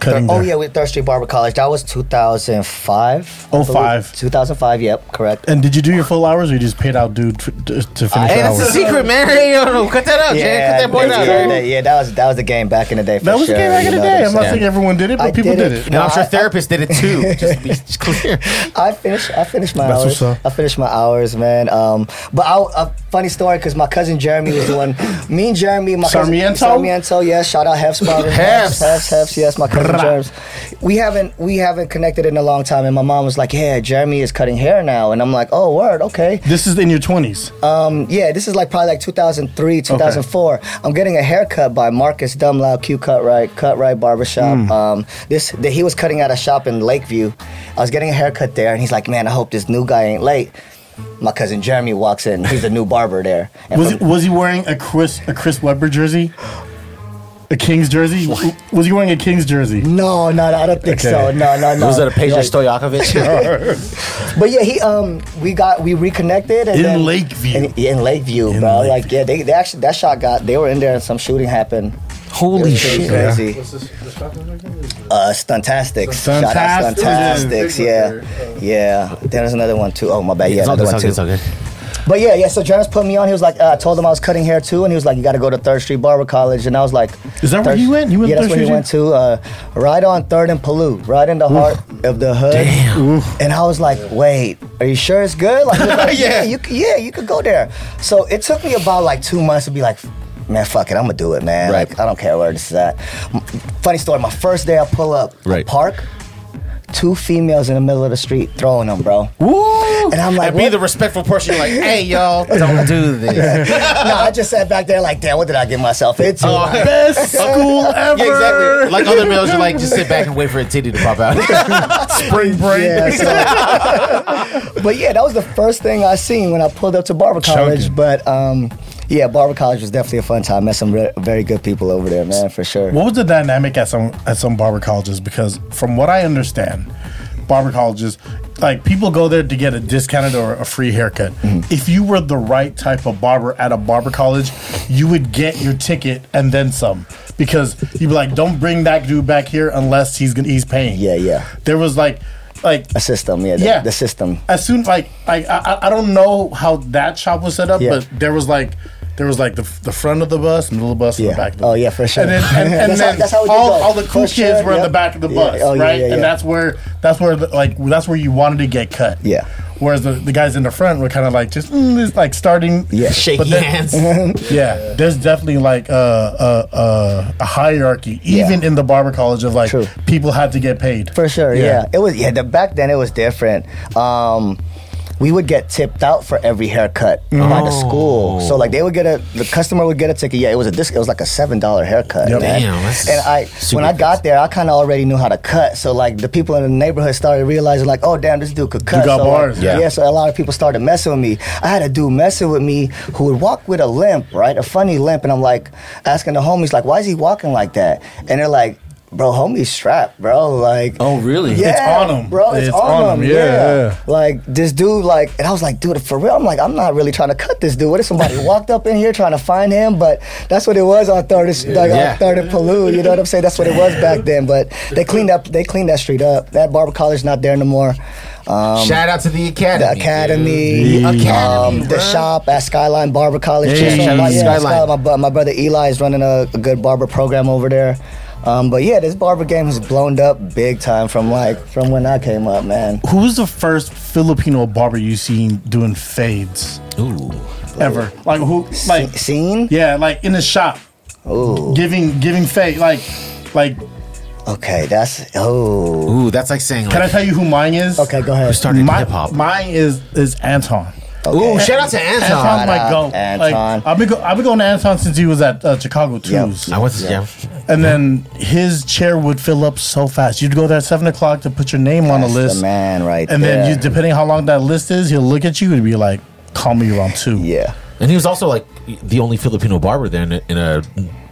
Cutting oh there? yeah, with Third Street Barber College. That was 2005. Oh, five. 2005. Yep, correct. And did you do your full hours or you just paid out dude f- to, to finish Hey, your that's a secret, man. Hey, yo, no, cut that out, Jay. Cut that boy yeah, out. yeah, man. that, yeah, that was that was the game back in the day. For That was sure, the game back in you the know what day. I'm I'm not saying? saying everyone did it, but I people did did it. it. No, I'm sure I- I- therapists did it too. <laughs> Just to <laughs> be clear. I finished. I finished my That's hours. what's up. I finished my hours, man. Um, but I, a funny story because my cousin Jeremy was the one. Me and Jeremy, my Sarmiento? cousin Sarmiento. Yes, shout out Hefs Barber. Hefs. Hefs, Hefs. Yes, my cousin Jeremy. We haven't we haven't connected in a long time, and my mom was like, "Yeah, Jeremy is cutting hair now," and I'm like, "Oh, word, okay." This is in your 20s. Um, yeah, this is like probably like 2003, 2004. I'm getting a haircut by Marcus Dumlow, Q Cut Right, Cut Right Barbershop. Um, this the, he was cutting at a shop in Lakeview. I was getting a haircut there, and he's like, "Man, I hope this new guy ain't late." My cousin Jeremy walks in. He's the new barber there. Was, from- was he wearing a Chris a Chris Webber jersey? <gasps> <gasps> A Kings jersey? Was he wearing a Kings jersey? no, no, no, I don't think Okay. so. No, no, no. Was that a Pedro Like- Stojakovic? <laughs> But yeah, he um, we got we reconnected and In then- Lakeview. In, in Lakeview, In bro. Lakeview. Like yeah, they, they actually that shot got they were in there and some shooting happened. Holy It was pretty shit. Crazy. Uh, Stuntastics. Shout out Stuntastics. Stuntastics. Yeah, yeah. There's another one too. Oh my bad. Yeah, It's another one all good, too. It's all good. But yeah, yeah. So Jonas put me on. He was like, uh, I told him I was cutting hair too, and he was like, you got to go to Third Street Barber College, and I was like, Is that where you went? You went yeah, to that's where he went to. Uh, right on Third and Palou, right in the heart of the hood. Damn. And I was like, wait, are you sure it's good? Like, he was like, <laughs> Yeah. yeah, you, c- yeah, you could go there. So it took me about like two months to be like, man, fuck it, I'm gonna do it, man. Right. Like, I don't care where this is at. M- Funny story, my first day I pull up Right. park, two females in the middle of the street throwing them, bro. Woo! And I'm like, And be what? the respectful person. You're like, hey, y'all, <laughs> don't do this. no, I just sat back there like, damn, what did I get myself into? Oh, <laughs> Best school ever. Yeah, exactly. Like other males, you like just sit back and wait for a titty to pop out. <laughs> Spring break. Yeah, so- but yeah, that was the first thing I seen when I pulled up to Barber College. Chunking. But um, yeah, Barber College was definitely a fun time. Met some re- very good people over there, man, for sure. What was the dynamic at some at some barber colleges? Because from what I understand, barber colleges, like people go there to get a discounted or a free haircut. Mm-hmm. If you were the right type of barber at a barber college, you would get your ticket and then some. Because you'd be like, don't bring that dude back here unless he's gonna he's paying. Yeah, yeah. There was like like A system, yeah, the, yeah, the system. As soon like I, I I don't know how that shop was set up, Yeah. but there was like there was like the the front of the bus, middle of the bus, and the back. Of the Oh, bus. yeah, for sure. And then and, <laughs> and That's how- that's how all, all the cool For kids sure, were in the back of the Yeah. bus, Oh, yeah, right? yeah, yeah. And that's where that's where the, like that's where you wanted to get cut. Yeah. Whereas the, the guys in the front were kind of like just mm, it's like starting. Yeah. Shaky But then- hands. <laughs> Yeah, there's definitely like a a, a, a hierarchy, even Yeah. in the barber college, of like True. people had to get paid For sure, yeah. It was yeah. The, back then it was different. Um, we would get tipped out for every haircut by the school. So like they would get a the customer would get a ticket. Yeah, it was a disc. It was like a seven dollar haircut. Yep. man. Damn, and I when I got there, I kind of already knew how to cut. So like the people in the neighborhood started realizing like, oh damn, this dude could cut. You got so, like, bars. Yeah. yeah. So a lot of people started messing with me. I had a dude messing with me who would walk with a limp, right, a funny limp, and I'm like asking the homies like, why is he walking like that? And they're like. Bro, homie's strapped, bro. Like, Oh, really? yeah, It's on him. bro. It's, It's on, on him. him, Yeah. yeah. Like this dude, like, and I was like, dude, for real. I'm like, I'm not really trying to cut this dude. What if somebody <laughs> walked up in here trying to find him? But that's what it was on third, like Yeah. on third and Palou. You know what I'm saying? That's what it was back then. But they cleaned up, they cleaned that street up. That barber college is not there no more. Um, Shout out to the academy. the academy. The academy, um, the shop at Skyline Barber College. Yeah, too. Shout out my- yeah, Skyline. Skyline. My, my brother Eli is running a, a good barber program over there. Um, but yeah, this barber game has blown up big time from like from when I came up, man. Who was the first Filipino barber you seen doing fades? Ooh. ever. Like who? Like Se- Scene? yeah, like in the shop, Ooh. giving giving fade Like like, Okay, that's oh. Ooh, that's like saying can I tell you who mine is? Okay, go who ahead. started My, hip hop. mine is is Anton. Ooh, shout out to Anton's Anton. my out, goat. Anton. Like I've been go- I've been going to Anton since he was at uh, Chicago Twos. I went to Yeah. yeah. And then his chair would fill up so fast. You'd go there at seven o'clock to put your name on the That's list. the man right and there. then you, depending how long that list is, he'll look at you and be like, "Call me around two. yeah. And he was also like the only Filipino barber there in a, in a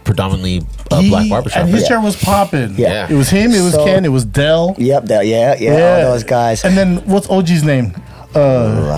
predominantly uh, He- black barbershop. and his right? chair was popping. Yeah. it was him. It was So- Ken. It was Dell. Yep, that, yeah, yeah, all those guys. And then what's OG's name? Uh,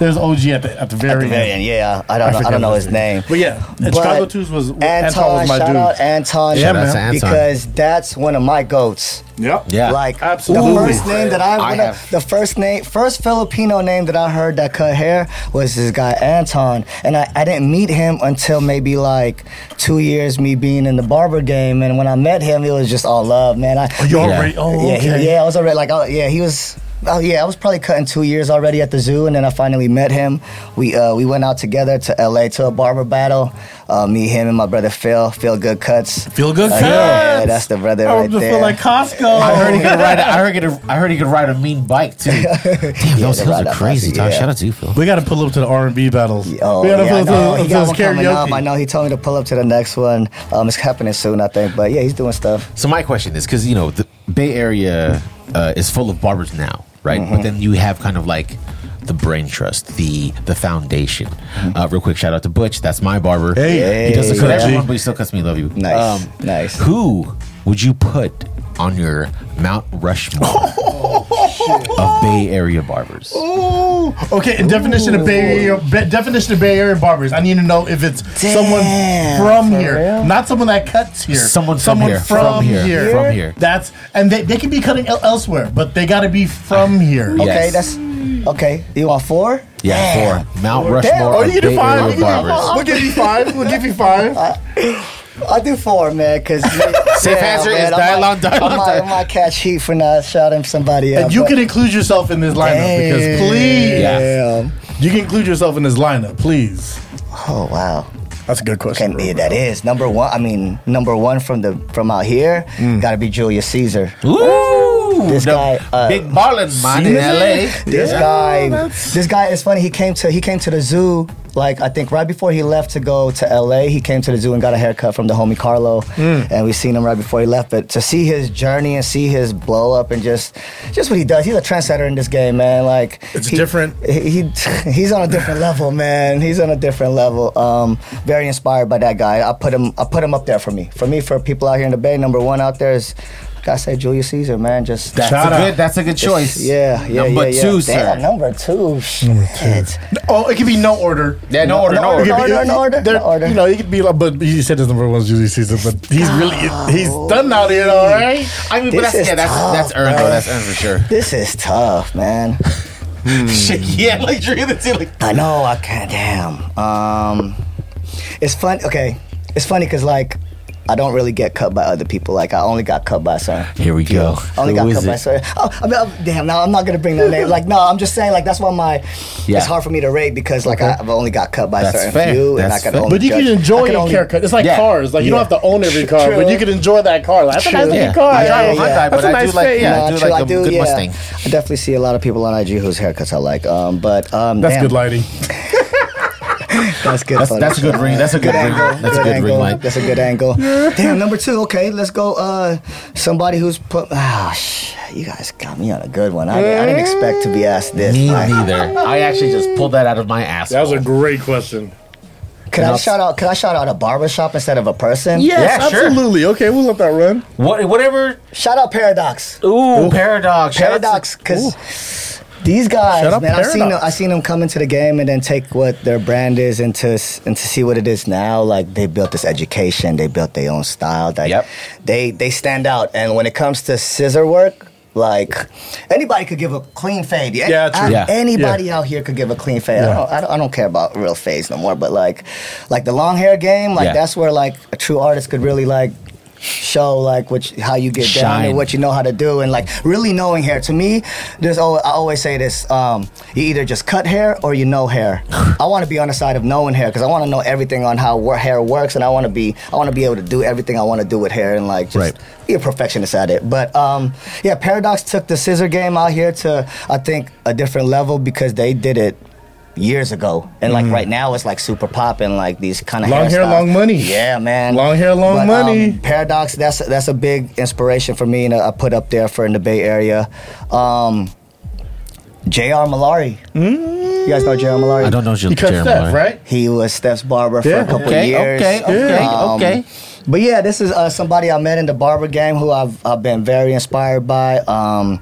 there's OG at the at the very, At the very end, yeah. I don't know, I don't know his name. But yeah, and But Chicago Twos was Anton, Anton was my shout dude. out Anton. Yeah, man. Anton. Because that's one of my goats. Yep. Yeah. Like Absolutely. the first name that I, I when I- have- the first name, first Filipino name that I heard that cut hair was this guy Anton, and I, I didn't meet him until maybe like two years me being in the barber game, and when I met him, it was just all love, man. I, Oh, you Yeah. already? Oh, yeah, okay. he, yeah, I was already like, oh, yeah, he was. Oh yeah, I was probably cutting two years already at the zoo, and then I finally met him. We uh, we went out together to LA to a barber battle. Uh, me, him, and my brother Phil. Feel Good Cuts. Feel good. Uh, cuts. yeah, that's the brother I right just there. feel like Costco. <laughs> I heard he could ride. A, I heard he could. I heard he could ride a mean bike too. <laughs> Damn, those the hills are crazy. bike, Dog. yeah. Shout out to you, Phil. we got to pull up to the R and B battles. Oh, we got to yeah, I pull know. up He to, got to one coming up. I know he told me to pull up to the next one. Um, it's happening soon, I think. But yeah, he's doing stuff. So my question is, because you know the Bay Area uh, is full of barbers now, right? Mm-hmm. But then you have kind of like the brain trust, the the foundation. Uh, real quick, shout out to Butch. That's my barber. Hey. he doesn't Hey, cut yeah. everyone, but he still cuts me. Love you. Um, Nice, nice. Who would you put on your Mount Rushmore of Bay Area barbers? Ooh. Okay, and definition of Bay Area. be- definition of Bay Area barbers. I need to know if it's someone from here, real? not someone that cuts here. Someone from someone here, From, from here, here. from here. That's and they, they can be cutting el- elsewhere, but they got to be from here. Yeah. Okay, that's okay. You want four? Yeah, Damn. four Mount Damn. Oh, Rushmore Oh, of you get Bay five. Area barbers. We'll give you five. We'll give you five. <laughs> I'll do four, man. Cause <laughs> Safe answer is dialogue, dialogue, I might, I might catch heat for not shouting somebody out. And you but- can include yourself in this lineup because please, Damn. you can include yourself in this lineup, please. Oh wow. That's a good question. Okay, yeah, that is number one. I mean, number one from the from out here. Mm. Got to be Julius Caesar. Ooh, This the guy, uh, big ballin' man in LA. This guy, this guy is funny. He came to he came to the zoo like I think right before he left to go to LA. He came to the zoo and got a haircut from the homie Carlo, Hmm. and we seen him right before he left. But to see his journey and see his blow up and just just what he does, he's a trendsetter in this game, man. Like It's he- different. He, he <laughs> he's on a different level, man. He's on a different level. Um, very inspired by that guy. I put him I put him up there for me. For me, for people out here in the Bay, number one out there is. Gotta say Julius Caesar, man. Just That's Shout a out. good. That's a good choice. yeah, yeah, Number yeah, yeah. two, Damn, sir. number two. Shit. Oh, it could be no order. Yeah, no order, no It order. be- order, no order, no order. You know, it could be like, but you said his number one is Julius Caesar, but he's really he's done out here, all right. I mean, This but that's yeah, that's tough, that's earned though. That's earned for sure. This is tough, man. <laughs> Shit, yeah, like drinking the tea, like I know I can't. Damn. Um, it's fun. Okay, it's funny because like I don't really get cut by other people. Like I only got cut by certain. Here we go. I only Who got is cut by it? Oh, I mean, I'm- damn. Now I'm not gonna bring no name. Like no, I'm just saying. Like that's why my. Yeah. It's hard for me to rate because like I, I've only got cut by That's certain fair. few, and I That's can fair. only. But you can enjoy I can a only- haircut. It's like Yeah. cars. Like you Yeah. don't have to own every car, True. but you can enjoy that car. Like, that's a nice Yeah. car. I drive a Hey, Hyundai, That's but a I nice do like- yeah, I do like a good Mustang. I definitely see a lot of people on IG whose haircuts I like. Um, but um, That's good lighting. <laughs> That's good. That's, that's a good ring. That's a good ring. angle. That's a good ring angle. light. That's a good angle. <laughs> Damn, number two. Okay, let's go. Uh, somebody who's put. Ah, shit. You guys got me on a good one. I, I didn't expect to be asked this. Me Like, neither. I actually just pulled that out of my ass. That was a great question. Can I shout out? Can I shout out a barbershop instead of a person? Yes, Yeah, sure. absolutely. Okay, we'll let that run. What, whatever. Shout out Paradox. Ooh, paradox. Shout out to- Paradox, because these guys, Shout out man, I've seen them. Paradox. I seen them come into the game and then take what their brand is and to and to see what it is now. Like they built this education, they built their own style. Like, Yep. They they stand out. And when it comes to scissor work. Like anybody could give a clean fade. Yeah, true. I- Yeah. Anybody out here could give a clean fade. I, don't, I, don't, I don't care about real fades no more. But like, like the long hair game, like Yeah. that's where like a true artist could really like show like which how you get down and what you know how to do and like really knowing hair. To me, there's always, I always say this: um, you either just cut hair or you know hair. I want to be on the side of knowing hair because I want to know everything on how hair works, and I want to be I want to be able to do everything I want to do with hair and like just Right. be a perfectionist at it. But um, yeah, Paradox took the scissor game out here to I think a different level because they did it years ago, and like right now it's like super popping, like these kind of Mm. Long hair, long money. Yeah, man. Long hair, long But, money. um, Paradox, that's that's a big inspiration for me, and I put up there for in the Bay Area. Um, J.R. Malari. You guys know J.R. Malari? I don't know. You cut Steph, right? He was Steph's barber for a couple Okay, years. okay, okay, Um, okay. But yeah, this is uh, somebody I met in the barber game who I've, I've been very inspired by. Um,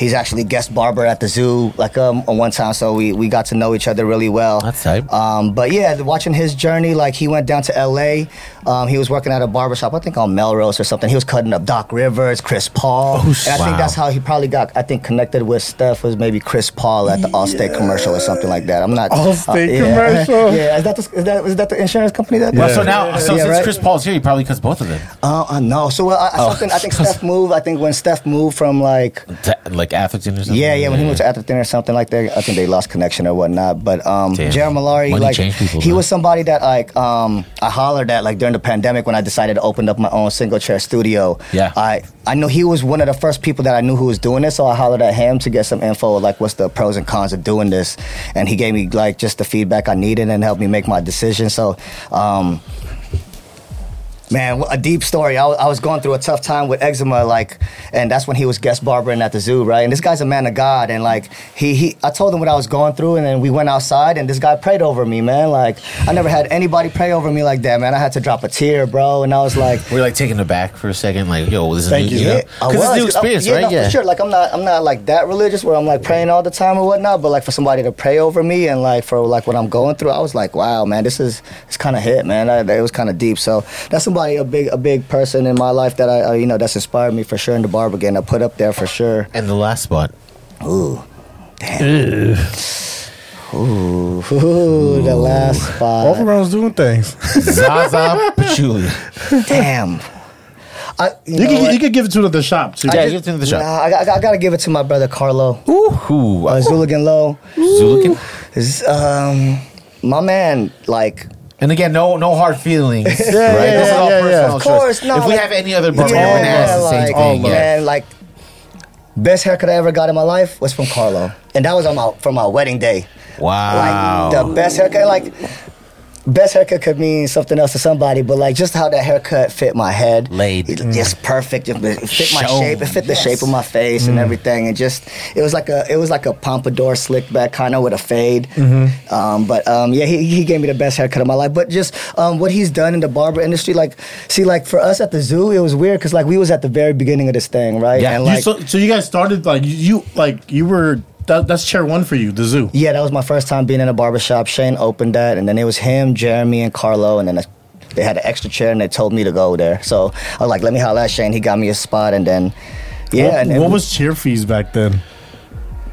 he's actually guest barber at the zoo like um, one time, so we, we got to know each other really well. That's tight. Um, but yeah, watching his journey, like he went down to L.A. Um, he was working at a barbershop, I think on Melrose or something. He was cutting up Doc Rivers, Chris Paul, oh, and I think that's how he probably got. I think connected with Steph was maybe Chris Paul at the Allstate commercial or something like that. I'm not Allstate yeah. commercial. <laughs> Yeah, is that the, is that is that the insurance company that? Well, Yeah. so now, so Yeah, since right? Chris Paul's here, he probably cuts both of them. Uh, uh, no. So uh, I, Oh. something, I think <laughs> Steph moved. I think when Steph moved from like Ta- like Atherton or something. yeah, yeah, when he moved to Atherton or something like that, I think they lost connection or whatnot. But um, Damn. Jared Malari, Money like changed people, he man. was somebody that like um, I hollered at like during the pandemic when I decided to open up my own single chair studio. Yeah. I I know he was one of the first people that I knew who was doing this, so I hollered at him to get some info like what's the pros and cons of doing this, and he gave me like just the feedback I needed and helped me make my decision. So. Um, Man, a deep story. I, I was going through a tough time with eczema, like, and that's when he was guest barbering at the zoo, right? And this guy's a man of God, and like, he, he, I told him what I was going through, and then we went outside, and this guy prayed over me, man. Like, I never had anybody pray over me like that, man. I had to drop a tear, bro, and I was like, We're like taking it back for a second, like, yo, this is Thank new, you. yeah, it's new experience, yeah, right? No, yeah. for sure. Like I'm not, I'm not like that religious where I'm like praying all the time or whatnot. But like for somebody to pray over me and like for like what I'm going through, I was like, wow, man, this is it's kind of hit, man. I, it was kind of deep. So that's somebody a big, a big person in my life that I, uh, you know, that's inspired me for sure in the barber game. I put up there for sure. And the last spot. Ooh, damn. Ooh, ooh, the last All spot. around's doing things. Zaza Pachulia. Damn. I, you, You know could, you could give it to the shop too. Yeah, get to the shop. Nah, I, got- I, gotta give it to my brother Carlo. Ooh, Uh, Zooligan Low. Zulikin. Um, my man, like, And again, no, no hard feelings. <laughs> right? yeah, this is all yeah, yeah. personal Of course, choice. no, If we like- have any other barber, yeah, we're gonna ask the same like, thing. oh, yeah. man, like, best haircut I ever got in my life was from Carlo, and that was on my from my wedding day. Wow. Like the best haircut, like. Best haircut could mean something else to somebody, but like just how that haircut fit my head, Laid. it, just perfect. It fit my Show. shape. It fit the Yes. shape of my face and everything, and just it was like a it was like a pompadour slick back kind of with a fade. Um, but um, yeah, he, he gave me the best haircut of my life. But just um, what he's done in the barber industry, like see, like for us at the zoo, it was weird because like we was at the very beginning of this thing, right? Yeah. and You, so, so you guys started like you, you like you were that, that's chair one for you, the zoo. Yeah, that was my first time being in a barbershop. Shane opened that, and then it was him, Jeremy, and Carlo, and then they had an extra chair, and they told me to go there. So I was like, let me holler at Shane. He got me a spot, and then, yeah. What, and then what was chair fees back then? <laughs>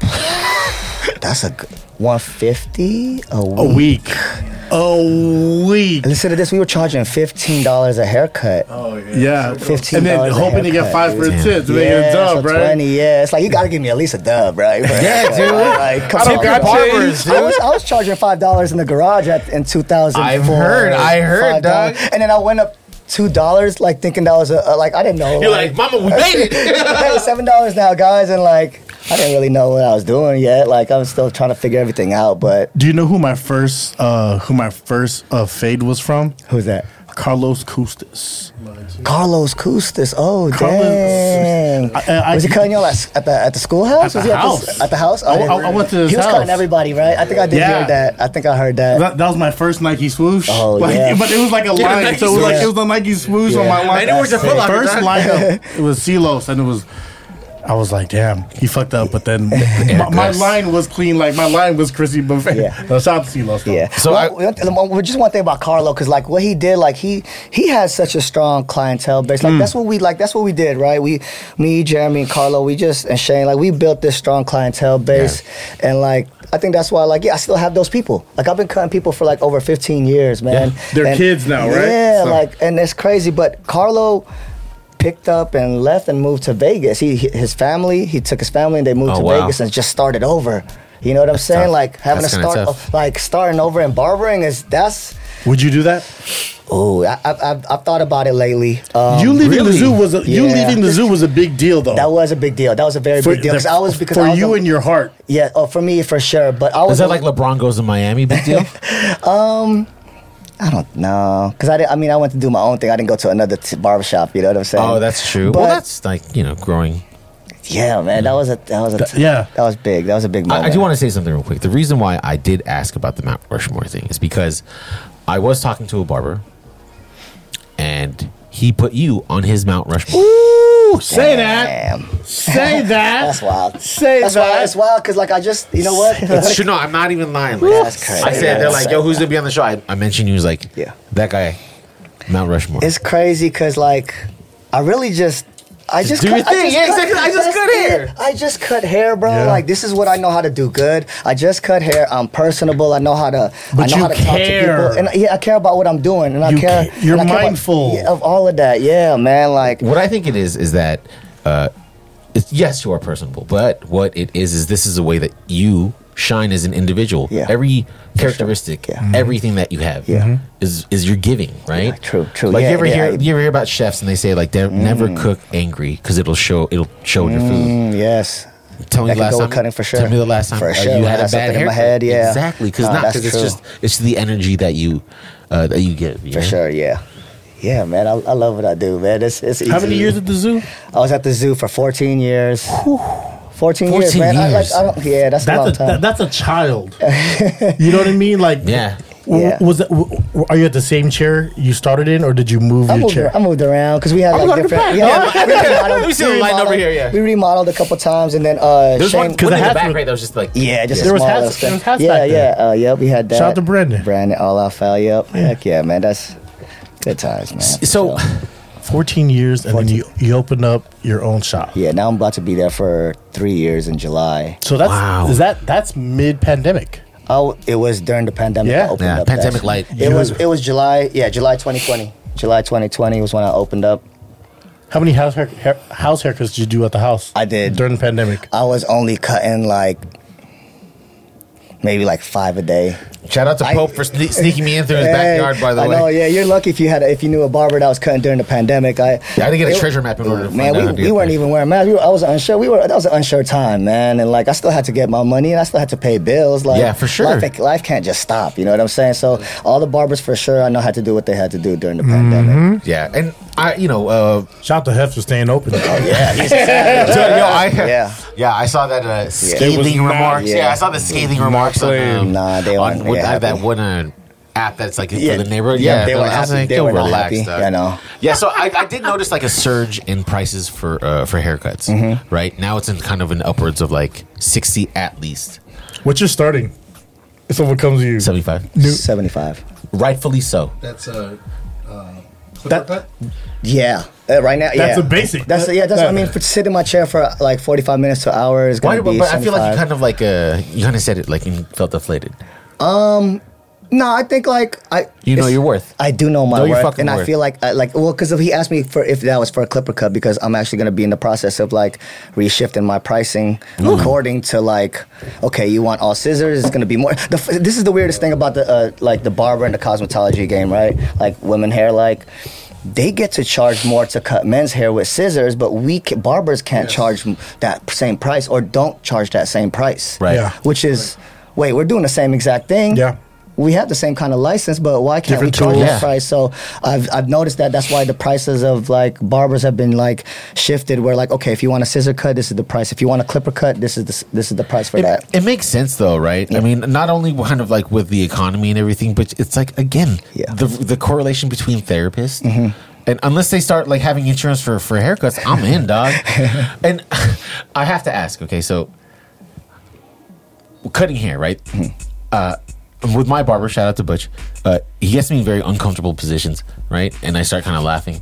that's a good- 150 a week. A week. A week. Listen to this. We were charging fifteen dollars a haircut. Oh yeah. yeah. $15 And then hoping to get haircut, five for a dude. tip to make it yeah, a dub, so right? 20, yeah. It's like you gotta give me at least a dub, right? Yeah, <laughs> dude. Like, come I don't on, got bro. barbers, I dude. was, I was charging five dollars in the garage at, in 2004. I've heard, I heard, dog. And then I went up two dollars, like thinking that was a, a like I didn't know. You're like, Mama, we made it. <laughs> hey, seven dollars now, guys, and like I didn't really know what I was doing yet. Like I was still trying to figure everything out. But Do you know who my first uh who my first uh fade was from? who's that? Carlos Custis. Carlos Custis. Oh Carlos- dang! I- I- was he cutting you at, at the at the schoolhouse? At the was he house. At the, at the house? I- I- I went to his He was house. cutting everybody, right? I think I did Yeah. hear that. I think I heard that. That, that was my first Nike swoosh. Oh, Like, yeah. <laughs> But it was like a Yeah, line. Nike so it was like it was a Nike swoosh on my line. I knew it was a Foot First dog. lineup, it was Celos, and it was. I was like, damn, he fucked up. But then my, my line was clean. Like my line was Chrissy Buffet. Yeah. No, <laughs> shout out to Celos. though. Yeah. So So I- well, well, just one thing about Carlo, because like what he did, like he he has such a strong clientele base. Like mm. that's what we like. That's what we did, right? We, me, Jeremy, and Carlo, we just and Shane, like we built this strong clientele base, and like I think that's why, like, yeah, I still have those people. Like I've been cutting people for like over 15 years, man. They're And- kids now, right? Yeah, So- like, and it's crazy. But Carlo. Picked up and left and moved to Vegas. He his family, he took his family and they moved Oh, to wow. Vegas and just started over. You know what I'm That's saying? tough. Like having That's to kinda start tough. like starting over and barbering is that's Would you do that? oh I, I, I've, I've thought about it lately. Um, you leaving really? the zoo was a, you leaving the zoo was a big deal though. that was a big deal. That was a very for, big deal because I was because for I was you a- and your heart. yeah oh for me for sure. But I was Is that a- like LeBron goes to Miami? Big deal. <laughs> I don't know because I did, I mean I went to do my own thing. I didn't go to another t- barbershop. You know what I'm saying? oh, that's true. But well, that's like you know growing. yeah, man. That was a that was a Th- yeah. that was big. That was a big moment. I, I do want to say something real quick. The reason why I did ask about the Mount Rushmore thing is because I was talking to a barber, and he put you on his Mount Rushmore. Ooh, say that. Say <laughs> that. That's wild. Say That's that. why it's wild because like I just you know what? It's <laughs> true. No, I'm not even lying. Like, That's crazy. I said they're like, "Yo, who's gonna be on the show?" I, I mentioned you. Was like, Yeah. that guy, Mount Rushmore." it's crazy because like I really just. I just, do cut, your thing. I just Yeah, cut- exactly. I just that's cut it. hair. I just cut hair, bro. Yeah. Like this is what I know how to do good. I just cut hair. I'm personable. I know how to. But I know you how to care. talk to people. And yeah, I care about what I'm doing, and I You care. ca- you're I care about- mindful. yeah, of all of that. Yeah, man. Like what I think it is is that, uh, yes, you are personable, but what it is is this is a way that you shine as an individual. Yeah. Every characteristic, Yeah. everything that you have, Yeah. Mhm. is is your giving, right? Yeah, true, true. Like Yeah, you ever yeah, hear I- Mm. you ever hear about chefs and they say like they never cook angry because it'll show it'll show in your food. mm, yes. Tell me That the could last time. cutting for sure. Tell me the last time For uh, sure, you had I a had something bad in my head, yeah. exactly. Because No, not because it's just it's the energy that you uh, that you give. you For know? sure, yeah. Yeah, man, I, I love what I do, man. It's, it's How many years at the zoo? I was at the zoo for 14 years. 14, years, 14 man. I, like. I don't, yeah, that's, a long a time. that, that's a child. <laughs> you know what I mean? Like Yeah. w- Yeah. Was it? w- w- Are you at the same chair you started in, or did you move I your moved, chair? I moved around because we had I'm like different. back. We, Yeah, <laughs> we, remodeled, Let me see the line over here, yeah. We remodeled a couple times, and then uh, There's Shane, one, Because one the in the back were- right that was just like yeah, just There a was hats- little there was hats Yeah, back yeah, uh, yep. We had that. Shout out to Brandon. Brandon, all out foul. Yep. Heck yeah, man. That's good times, man. so. Fourteen years, and then you you opened up your own shop. yeah, now I'm about to be there for three years in July. So that's Wow. is that that's mid pandemic. Oh, it was during the pandemic. Yeah. I opened Yeah, up pandemic light. It was it was July. Yeah, July 2020. July 2020 was when I opened up. How many house hair, hair, house haircuts did you do at the house? I did. during the pandemic. I was only cutting like maybe like five a day. Shout out to I- Pope for sne- sneaking me in through his <laughs> Hey, backyard. By the I way, know. Yeah, you're lucky if you had a, if you knew a barber that was cutting during the pandemic. I Yeah, I had to get a it- treasure map in order to Man, find we, to we weren't there. even wearing masks. We were, I was unsure. We were that was an unsure time, man, and like I still had to get my money and I still had to pay bills. Like Yeah, for sure. life, life can't just stop. You know what I'm saying? So all the barbers for sure, I know had to do what they had to do during the Mm-hmm. pandemic. yeah, and I, you know, uh, Shout out to Hef for staying open. Yeah, he's so, <laughs> yo, I, Yeah. yeah, I saw that uh, scathing was remarks. Yeah. yeah. I saw the scathing remarks on, playing. um, Nah, they on weren't what- uh, that happy. one uh, app that's like Yeah. for the neighborhood. Yeah, Yeah, they I were was happy. like, They yo, were not relax, happy. dog. Yeah, I know. Yeah, so I, I did notice like a surge in prices for uh, for haircuts. Mm-hmm. Right now, it's in kind of an upwards of like sixty at least, What's your starting? If someone comes to you, seventy five. seventy five. Rightfully so. That's a uh, clipper That- cut. Yeah, uh, right now. That's yeah. a basic. That's yeah. That's what I mean. For sit in my chair for like forty five minutes to an hour is Why? gonna But, be. but I feel like you kind of like uh, you kind of said it like you felt deflated. No, I think like I. You know it's- your worth. I do know my Know worth, fucking and I worth. feel like I, like well, because if he asked me for if that was for a clipper cut, because I'm actually going to be in the process of like reshifting my pricing according to like, okay, you want all scissors, it's going to be more. The, this is the weirdest thing about the uh, like the barber and the cosmetology game, right? Like women hair, like. They get to charge more to cut men's hair with scissors, but we ca- barbers can't charge that same price or don't charge that same price. Right. Yeah. Which is, wait, we're doing the same exact thing Yeah. We have the same kind of license, but why can't Different we charge tools. that Yeah. price? So I've I've noticed that that's why the prices of like barbers have been like shifted. Where like okay, if you want a scissor cut, this is the price. If you want a clipper cut, this is the this is the price for It, that. it makes sense though, right? I mean, not only kind of like with the economy and everything, but it's like again, Yeah. Mm-hmm. the the correlation between therapists. And unless they start like having insurance for, for haircuts, I'm in, dog. <laughs> and <laughs> I have to ask, okay, so cutting hair, right? Mm-hmm. Uh, with my barber, shout out to Butch, uh, he gets me in very uncomfortable positions, right? And I start kind of laughing.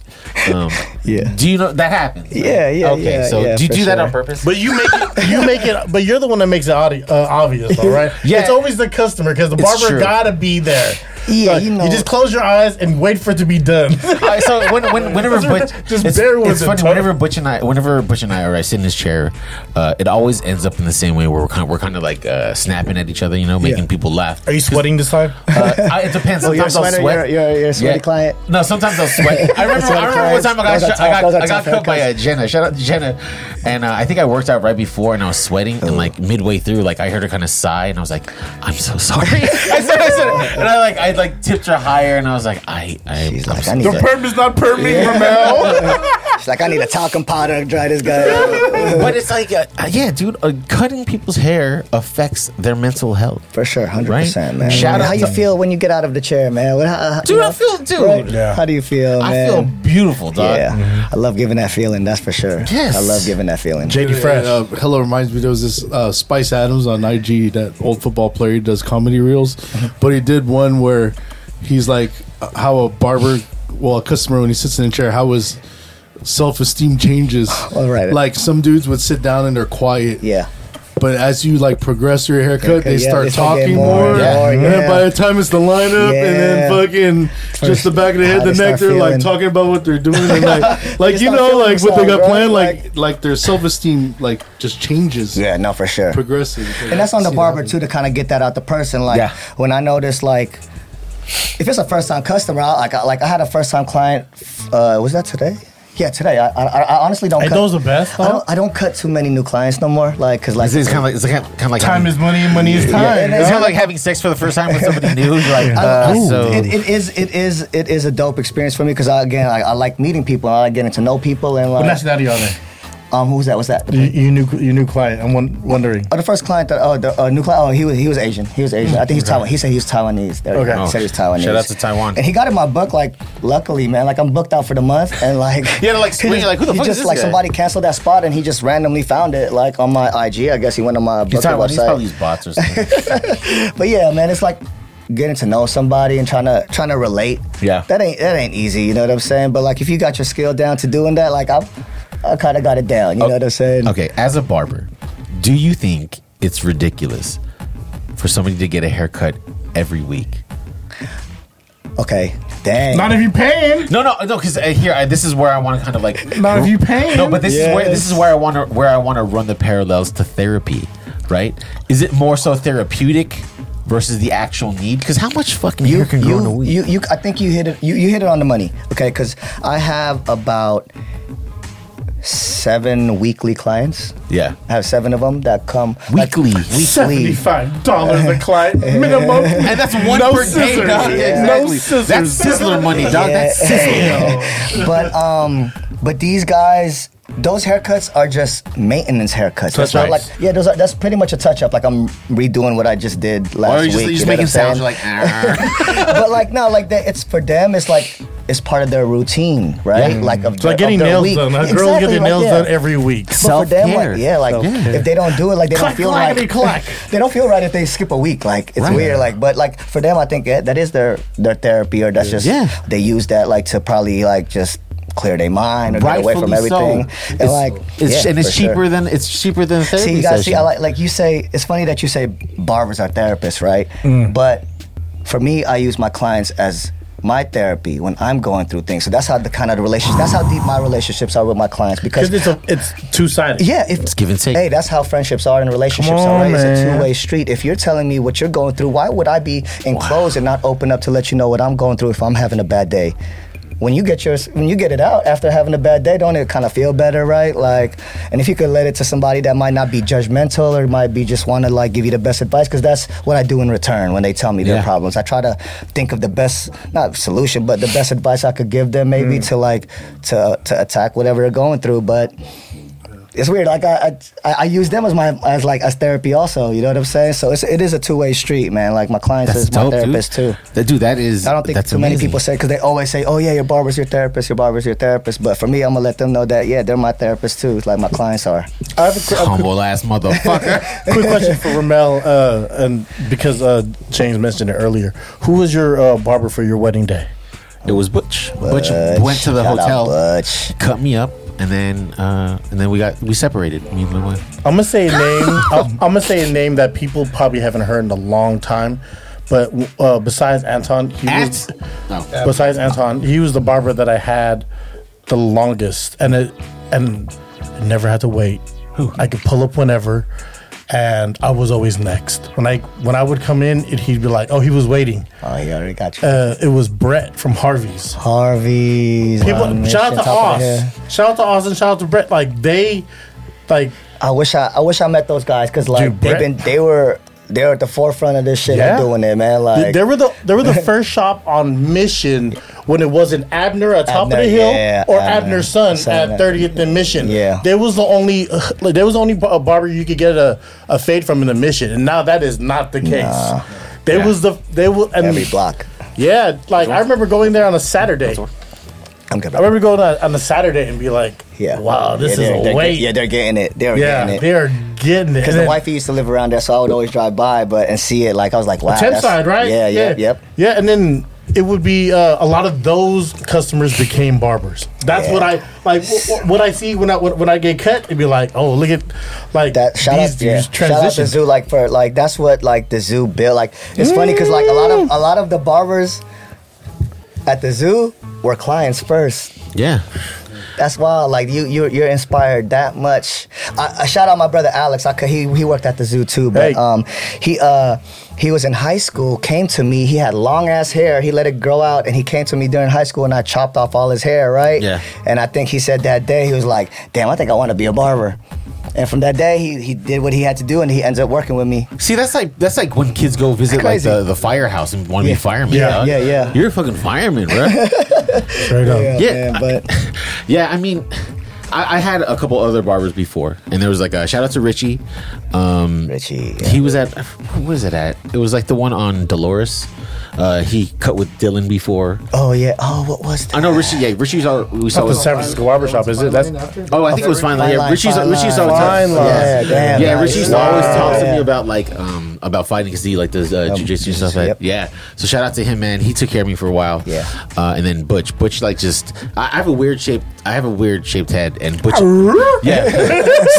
Um, <laughs> Yeah. Do you know that happens? right? Yeah, yeah, Okay, yeah, so yeah, do you for do that on purpose? But you make it, you make it, but you're the one that makes it audi- uh, obvious, though, <laughs> right? Yeah. It's always the customer because the barber gotta be there. Yeah, Like, you know- just close your eyes and wait for it to be done. <laughs> Uh, so when, when, <laughs> whenever Butch, <laughs> Just it's, bear with it's it, funny. Tony. Whenever Butch and I, whenever Butch and I are I sit in his chair, uh, it always ends up in the same way where we're kind of, we're kind of like uh, snapping at each other, you know, making Yeah. people laugh. Are you sweating this time? Uh, I, it depends. Oh, you're a Sometimes I'll sweater? sweat. You're, you're, you're a sweaty Yeah. client? No, sometimes I'll sweat. I remember. I remember one time I got, Those are I got, tough- I got cut by uh, Jenna. Shout out to Jenna. And uh, I think I worked out right before, and I was sweating, and like midway through, like I heard her kind of sigh, and I was like, "I'm so sorry." I said, "I said," and I like, I like tipped her higher, and I was like, "I, I." She's I'm like, so I need the to- perm is not perming, Rommel. <laughs> She's like, I need a talcum powder to dry this guy up. <laughs> but it's like, uh, uh, yeah, dude, uh, cutting people's hair affects their mental health. For sure, hundred Right? percent, man. Shout how out you to- feel when you get out of the chair, man? What, how, Dude, you I feel- dude. right? Yeah. How do you feel, I man? feel beautiful, dog. yeah, I love giving that feeling. That's for sure. Yes. I love giving that feeling. JD Fresh. Uh, hello reminds me there was this uh, Spice Adams on IG, that old football player. He does comedy reels, but he did one where he's like uh, how a barber, well, a customer when he sits in a chair, how his self esteem changes. <sighs> All right. Like some dudes would sit down and they're quiet. Yeah. But as you like progress your haircut, Haircut, they yeah, start talking more. more Yeah. more, And then by the time it's the lineup and then fucking just the back of the head, the neck, they're like talking about what they're doing and like, <laughs> like you know, like what they got themselves, planned, right? like like their self esteem like just changes, Yeah, no, for sure. progressive. And that's on the barber too to kind of get that out the person. Like when I notice like if it's a first time customer, I, like I, like I had a first time client. Uh, was that today? Yeah, today. I, I, I honestly don't. Ain't cut, those the best, I don't. I don't cut too many new clients no more. Like because like It's, it's kind of like it's kind of, kind of like Time having- is money and money is time. and It's it's- kind of like having sex for the first time with somebody new. Like, <laughs> I- uh, I- so it, it is it is it is a dope experience for me because I, again I, I like meeting people. I like getting to know people and like, What like nationality are they? Um who's that? What's that? You, you new you new client. I'm won- wondering. Oh, the first client that oh the uh, new client oh he was he was Asian he was Asian I think he's Taiwan he said he was Taiwanese there Okay. okay. he said he was Taiwanese Shout out to Taiwan. and he got in my book like luckily man like I'm booked out for the month and <laughs> like Yeah, like, he just- like, who the he fuck is this like guy? somebody canceled that spot and he just randomly found it like on my IG I guess he went on my he's, book Taiwan, he's website probably used bots or something. <laughs> but yeah man it's like getting to know somebody and trying to trying to relate Yeah. that ain't that ain't easy you know what I'm saying but like if you got your skill down to doing that like I I kind of got it down you know what I'm saying okay, as a barber, do you think it's ridiculous for somebody to get a haircut every week? okay dang Not if you paying. No, no, no. Because uh, here, I, this is where I want to kind of like. Not if you paying. No, but this is where this is where I want to where I want to run the parallels to therapy, right? Is it more so therapeutic versus the actual need? Because how much fucking you, hair can grow in a you, week? you, you, I think you hit it. You, you hit it on the money. Okay, because I have about seven weekly clients. yeah, I have seven of them that come weekly. Like, weekly. Seventy-five dollars a client <laughs> minimum. <laughs> And that's one no per day, dog. Yeah. No scissors. That's Sizzler money, dog. That's Sizzler. <laughs> but um, but these guys. Those haircuts are just maintenance haircuts. That's not like yeah, those are that's pretty much a touch up. Like I'm redoing what I just did last Or you just, week. you just know making sounds like. "Ah." <laughs> but like no, like that. It's for them. It's like it's part of their routine, right? Like of It's like getting nails week. done. A girl Exactly, get their like, nails yeah. done every week. But for them, Self-care. like, yeah, like Self-care. if they don't do it, like they Clack, don't feel clackety right. clack. <laughs> they don't feel right if they skip a week. Like it's Right. weird. Like, but like for them, I think that, that is their their therapy, or that's just Yeah. they use that like to probably like just clear their mind or get away from Rightfully so. everything. And It's- like, it's, yeah, and it's for sure. cheaper than it's cheaper than a therapy See, you guys see. I like like you say. It's funny that you say barbers are therapists, right? Mm. But for me, I use my clients as my therapy when I'm going through things. So that's how the kind of the relationship. That's how deep my relationships are with my clients because Because it's a, it's two sided. yeah, if, It's give and take. Hey, that's how friendships are and relationships Come are. Right? It's a two way street. If you're telling me what you're going through, why would I be enclosed and not open up to let you know what I'm going through if I'm having a bad day? When you get yours, when you get it out after having a bad day, don't it kind of feel better, right? Like, and if you could let it to somebody that might not be judgmental or might be just want to like give you the best advice, because that's what I do in return when they tell me their Yeah. problems. I try to think of the best, not solution, but the best advice I could give them, maybe mm. to like to to attack whatever they're going through. But it's weird. Like I, I, I use them as my as like as therapy also. You know what I'm saying? So it's it is a two way street, man. Like my clients That's is my therapist dude. too. That, dude, that is. I don't think that's too many people say because they always say, "Oh yeah, your barber's your therapist, your barber's your therapist." But for me, I'm gonna let them know that yeah, they're my therapist too. Like my clients are. I have a, a humble ass motherfucker. <laughs> quick question for Rommel, uh, and because uh, James mentioned it earlier, who was your uh, barber for your wedding day? it was Butch. Butch Butch. went to the hotel, Butch. cut me up, and then uh, and then we got we separated. Me and Lil Wayne. I'm gonna say a name. I'm, I'm gonna say a name that people probably haven't heard in a long time, but uh, besides Anton, he was, No. besides Anton, he was the barber that I had the longest, and it and I never had to wait. I could pull up whenever, and I was always next. When I when I would come in, it, he'd be like, "Oh, he was waiting." Oh, he already got you. Uh, it was Brett from Harvey's. Harvey's. People, on shout out to Oz. Shout out to Oz and shout out to Brett. Like they, like I wish I, I wish I met those guys because like Dude, they've Brett- been they were they were at the forefront of this shit Yeah. and doing it, man. Like they were the they were the first shop on Mission when it wasn't Abner at top Abner, of the hill yeah, or Abner. Abner's son Son, at 30th and Mission. Yeah. there was the only like there was the only bar- barber you could get a, a fade from in the Mission, and now that is not the case. Nah. There Yeah. was the they were and every block. yeah, like I remember going there on a Saturday. I'm good. I remember going on, on a Saturday and be like, yeah. wow, this yeah, is a wait. get- yeah, they're getting it. They're yeah, getting it. they are getting it. Because the then- wifey used to live around there, so I would always drive by, but and see it. Like I was like, wow, that's- side, right? Yeah, yeah, yep. Yeah, and then it would be uh, a lot of those customers became barbers. That's Yeah. what I like. wh- wh- What I see when I when, I get cut, it'd be like, oh, look at like That shout these out, yeah. dudes shout out to transition. Zoo, like for like that's what like the zoo built. Like it's funny because like a lot of a lot of the barbers at the zoo were clients first. Yeah. That's why, like you, you're, you're inspired that much. I, I shout out my brother Alex. I could, he he worked at the zoo too, but Hey. um, he uh he was in high school. Came to me. He had long ass hair. He let it grow out, and he came to me during high school, and I chopped off all his hair. Right. Yeah. And I think he said that day he was like, "Damn, I think I want to be a barber." And from that day, he, he did what he had to do, and he ends up working with me. See, that's like that's like when kids go visit like Crazy. the, the firehouse and want to Yeah. be firemen. Yeah, dog. yeah, yeah. You're a fucking fireman, bro. <laughs> Straight up. Yeah, Yeah. man, but <laughs> yeah, I mean, I, I had a couple other barbers before, and there was like a shout out to Richie. Um, Richie, yeah. he was at what was it at? It was like the one on Dolores. Uh, he cut with Dylan before. oh yeah, oh what was that? I know Richie. Yeah, Richie's all we saw. Not the Was, San Francisco barber shop, is it? That's oh, I think it was fine. Line. Yeah, Richie's. Fine Richie's Line. always Fine Line. Yeah, damn. Yeah, guys. Richie used to always talk to me about like um about fighting because he like does uh, Um, jujitsu and stuff. Yep. Yeah, so shout out to him, man. He took care of me for a while. Yeah. uh, and then Butch, Butch like just I, I have a weird shape. I have a weird shaped head, and Butch. <laughs> yeah.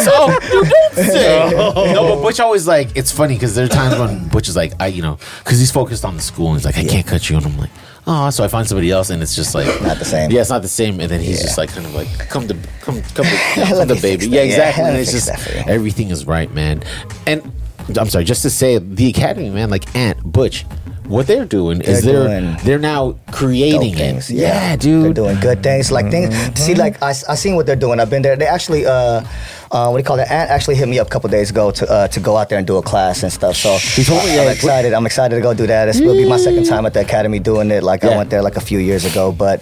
so you don't say. No, but Butch always like it's funny because there are times when Butch is like I you know because he's focused on the school and he's like I can't cut you, and I'm like. Oh, so I find somebody else, and it's just like Not the same. Yeah, it's not the same, and then he's Yeah. just like kind of like, "Come to, come, <laughs> come to, come to baby." Yeah, that. Yeah, exactly. And it's just that for you. everything is right, man. And I'm sorry, just to say the academy, man, like Ant Butch, what they're doing is They're they're doing they're now creating dope it. things. Yeah, dude, They're doing good things. Like things. See, like I, I seen what they're doing. I've been there. They actually, uh, uh, what do you call it? Ant actually hit me up a couple days ago to uh, to go out there and do a class and stuff. So He told me, I'm yeah, excited. I'm excited to go do that. This will be my second time at the academy doing it. Like I went there like a few years ago, but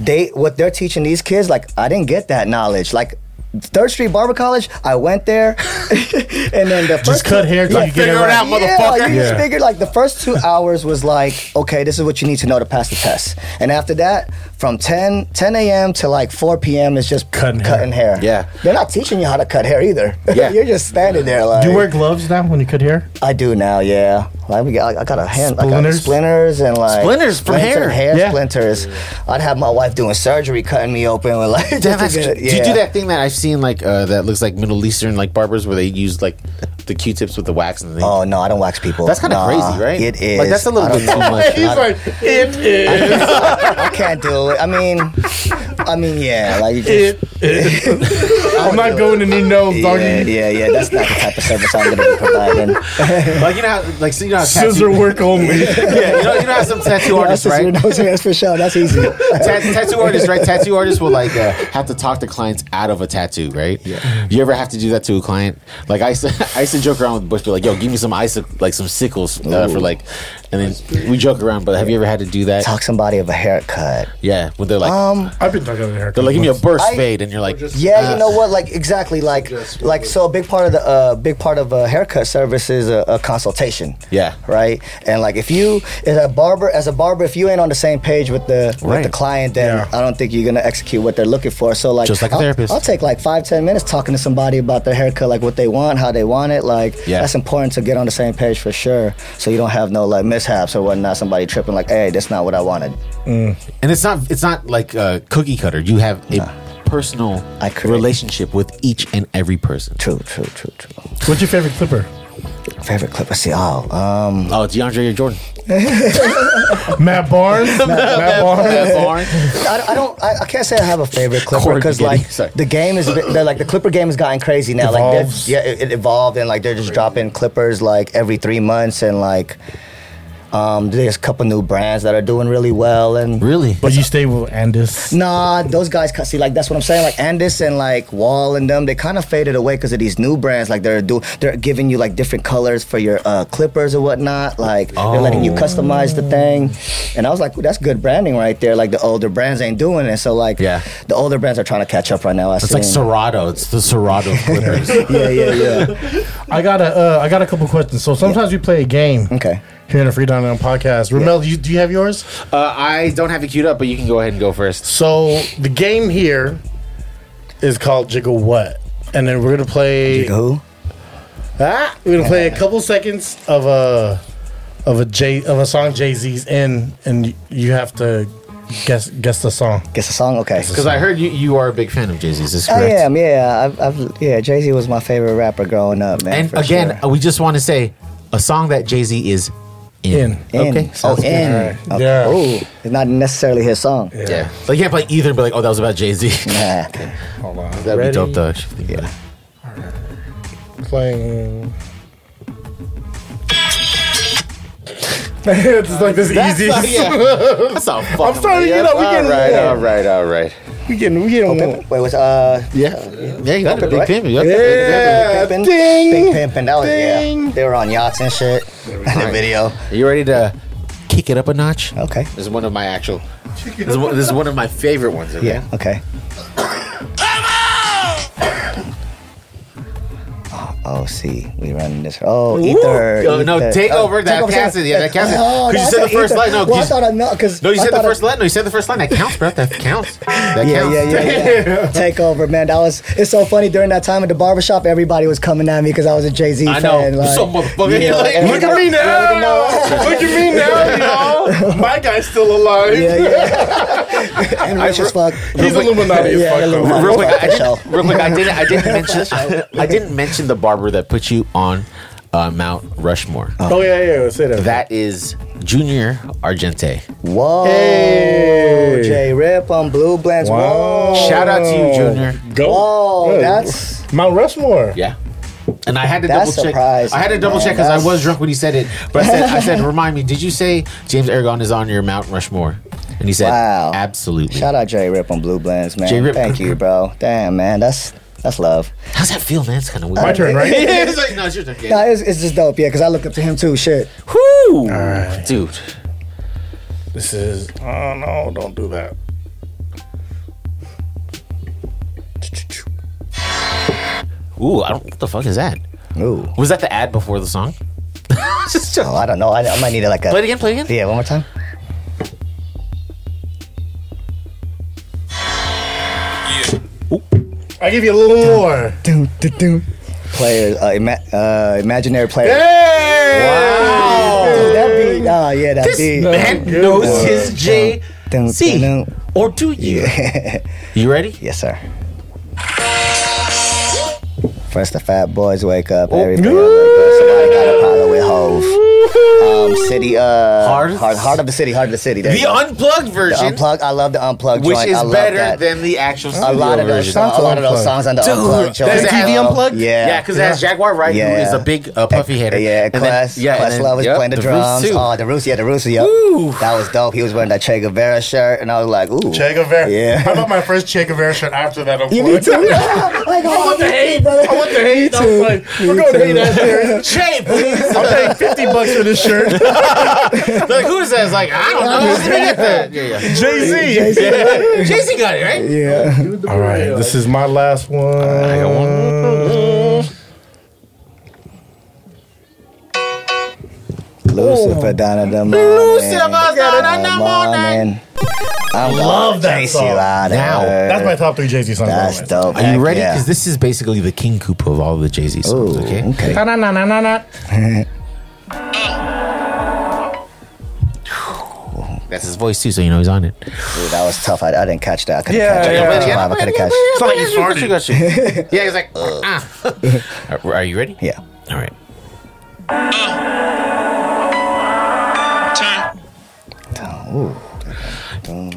they what they're teaching these kids, like I didn't get that knowledge. Like. Third Street Barber College. I went there, <laughs> and then the just first cut hair till Yeah, you get it figure it right. out, yeah, motherfucker. like, you just figured like the first two hours was like, okay, this is what you need to know to pass the test. And after that, from 10, 10 a.m. to like 4 p.m. is just Cutting cutting hair. Yeah. They're not teaching you how to cut hair either. <laughs> Yeah. You're just standing there like. Do you wear gloves now when you cut hair? I do now, yeah. Like we got, I got a hand, I got Splinters? splinters and like Splinters from hair? hair Yeah. splinters. I'd have my wife doing surgery, cutting me open with like. <laughs> Damn, just that's, get it- Do you do that thing that I've seen like uh, that looks like Middle Eastern like barbers where they use like the Q-tips with the wax and thing? Oh no, I don't wax people. That's kinda Nah, crazy, right? It is. Like, that's a little bit too much. <laughs> He's like, it is. I can't do it. I mean, I mean, yeah, like you just, It, <laughs> I'm not going to need nose, yeah, doggy. yeah, yeah. That's not the type of service I'm gonna be providing. <laughs> like you know, how, like so you know, how Scissor tattoo, work only. yeah, you know, you know how some tattoo artists, That's right? your nose hairs for sure. That's easy. Ta- tattoo artists, right? Tattoo artists will like uh, have to talk the clients out of a tattoo, right? Yeah. You ever have to do that to a client? Like I used to, I used to joke around with Butch, be like, "Yo, give me some ice, like some sickles uh, for like," and then we joke around. But have you ever had to do that? Talk somebody of a haircut. Yeah, when they're like, Um, I've been talking about hair. they're like, "Give me a burst I- fade," and you're like, yeah, you uh, know what? Like exactly, like like so. A big part of the uh, big part of a haircut service is a, a consultation. Yeah. Right. And like if you as a barber, as a barber, if you ain't on the same page with the with the client, then Yeah. I don't think you're gonna execute what they're looking for. So like, Just like a I'll- therapist. I'll take like five ten minutes talking to somebody about their haircut, like what they want, how they want it. Like Yeah. that's important to get on the same page for sure. So you don't have no like mishaps or whatnot. Somebody tripping like, hey, that's not what I wanted. and it's not, it's not like a cookie cutter. You have a personal I relationship with each and every person. True, true, true, true. What's your favorite clipper? Favorite Clipper? See, oh, um, Oh, DeAndre Jordan. <laughs> Matt Barnes. <laughs> Matt Barnes. Matt Barnes. I, I don't. I, I can't say I have a favorite Clipper because like sorry. the game is, a bit- they're like the Clipper game has gotten crazy now. Like, Evolves. they're- yeah, it, it evolved and like they're just dropping Clippers like every three months and like, um, there's a couple new brands that are doing really well and. Really? But you stay with Andis. Nah, those guys ca- see like that's what I'm saying. Like Andis and like Wahl and them, they kind of faded away because of these new brands. Like they're do they're giving you like different colors for your uh, clippers or whatnot. Like they're letting you customize the thing. And I was like, that's good branding right there. Like the older brands ain't doing it. So like Yeah. the older brands are trying to catch up right now. I It's like seen. Serato. It's the Serato <laughs> Clippers. yeah, yeah, yeah. I got a, uh, I got a couple questions. So sometimes we play a game Okay. Here in the Free Down podcast. Rommel, you, do you have yours? uh, I don't have it queued up, but you can go ahead and go first. So the game here is called Jiggle What, and then we're gonna play. Who? Ah, we're gonna play a <laughs> couple seconds of a of a J of a song Jay Z's in, and you have to guess guess the song. Guess the song. Okay. Because I heard you, you are a big fan of Jay Z's. Is I correct? am. Yeah, I've, I've yeah. Jay Z was my favorite rapper growing up, man. And again, sure. we just want to say a song that Jay Z is in. In. In. Okay. Oh, sounds good. in. Alright. Okay. Yeah. Ooh, it's not necessarily his song. Yeah. So you can't play either and be like, oh, that was about Jay Z. Nah. <laughs> Hold on, That'd Ready? be dope though. actually, Yeah. it. Playing. <laughs> it's like this easy. That's not, yeah. That's not fucking I'm starting to get up. We getting All right, warm. all right, all right. We getting we getting warm. Wait, what's uh? Yeah. Yeah, you got it. Pimpin', Big right? Pimp. Yeah. Yeah, Pimpin'? ding. Big pimpin'. That was Ding. yeah. They were on yachts and shit. <laughs> In the video. Are you ready to kick it up a notch? Okay. This is one of my actual. This is one, this is one of my favorite ones. Okay? Yeah. Okay. Oh, oh, see, we running this. Oh, ether. Yo, no, take Oh, over that take over, counts. Yeah, that counts. Oh, Because you said the first ether. line. No, well, I you- thought I know because No, you said the first line. No, you said the first line. That counts, bro. That counts. <laughs> That Yeah, counts. yeah, yeah, yeah. <laughs> Take over, man. That was. It's so funny during that time at the barbershop. Everybody was coming at me because I was a Jay Z I fan. know. Like, So motherfucker. You're like, Look at me now. Look at me now, y'all. <laughs> My guy's still alive. Yeah, yeah. <laughs> and rich as fuck. He's Illuminati as Yeah, fuck. Illuminati. real quick, I didn't, real quick, I didn't, I didn't <laughs> mention, I didn't mention the barber that put you on uh, Mount Rushmore. Oh yeah, yeah. Say that. That is Junior Argente. Whoa, Hey. J Rip on Blue Blends. Wow. Whoa, Shout out to you, Junior. Go. whoa, Yeah. that's Mount Rushmore. Yeah. And I had to That's double check. I had to double man. check because I was drunk when he said it. But I said, I said, <laughs> remind me, did you say James Aragon is on your Mount Rushmore? And he said, Wow. absolutely. shout out Jay Rip on Blue Blends, man. Jay Rip. Thank you, bro. Damn, man, that's that's love. How's that feel, man? It's kind of weird. My turn, right? <laughs> Yeah, it's like, no, it's your turn. Nah, it's, it's just dope, yeah, because I look up to him too. Shit. Whoo! right. Dude. This is. Oh no! Don't do that. Ooh, I don't, what the fuck is that? Ooh. Was that the ad before the song? <laughs> Just Oh, I don't know. I, I might need it like a. play it again, play it again. Yeah, one more time. I give you a little more. Doom, doom, doom. Players, uh, ima- uh, imaginary players. Wow. Dude, that beat, oh yeah, that This beat. man Good knows one. his J Dun, C. dun, dun. Or do you? <laughs> You ready? Yes, sir. First, the fat boys wake up. Oh. Everybody wake up. Somebody got a problem with Hove. Um, city, uh, Heart? heart, heart of the city, heart of the city. There The you go. unplugged The version, unplugged. I love the unplugged which joint. is I love better that. than the actual a lot of those songs, a lot of those songs on the Dude, unplugged joint. does it have Uh, Unplugged? Yeah, Yeah, because it has Jaguar Wright, who Yeah. is a big uh, puffy hitter. Yeah, And then- Quest, yeah, and Quest then- Love was yep, playing the, Roots drums. Oh, the Roots, yeah, the Roots, yep. Ooh. That was dope. He was wearing that Che Guevara shirt, and I was like, ooh. Che Guevara. Yeah. I bought my first Che Guevara shirt after that. You need to. <laughs> like, <laughs> I want the hate. Brother. I want the hate. I was like, we're going to hate that there. Che, please. I'm paying 50 bucks for this shirt. <laughs> like, who is that? It's like, I don't know. Let me get that. Yeah, yeah. Jay Z. Jay Z got it, right? Yeah. All right, this is my last one. I got one. Lucifer down in the morning. Lucifer down down the morning. I'm Love that chase song. you Now. That's my top three Jay Z songs. That's always. dope. Are you Heck ready? yeah. Because this is basically the King Koopa of all the Jay Z songs, Ooh, okay? okay. <laughs> That's his voice too, so you know he's on it. Ooh, that was tough. I, I didn't catch that. I couldn't Yeah, catch it. yeah. I Play it couldn't again, live. I couldn't catch It's not like you farted. <laughs> Yeah, he's like, ah. Are- Are you ready? Yeah. All right.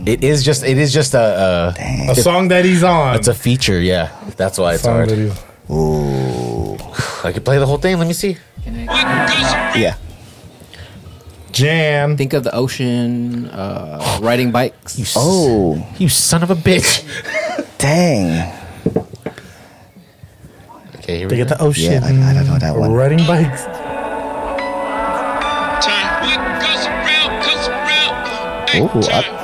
It is just it is just a, a A song that he's on. it's a feature. Yeah, that's why it's song hard. that he's- I could play the whole thing. Let me see. Yeah. Jan. Think of the ocean, uh, riding bikes. You s- Oh, you son of a bitch. <laughs> dang. Okay, here we go. They we get go. the ocean. Yeah, I- I don't know that one. Riding bikes. Ooh, I-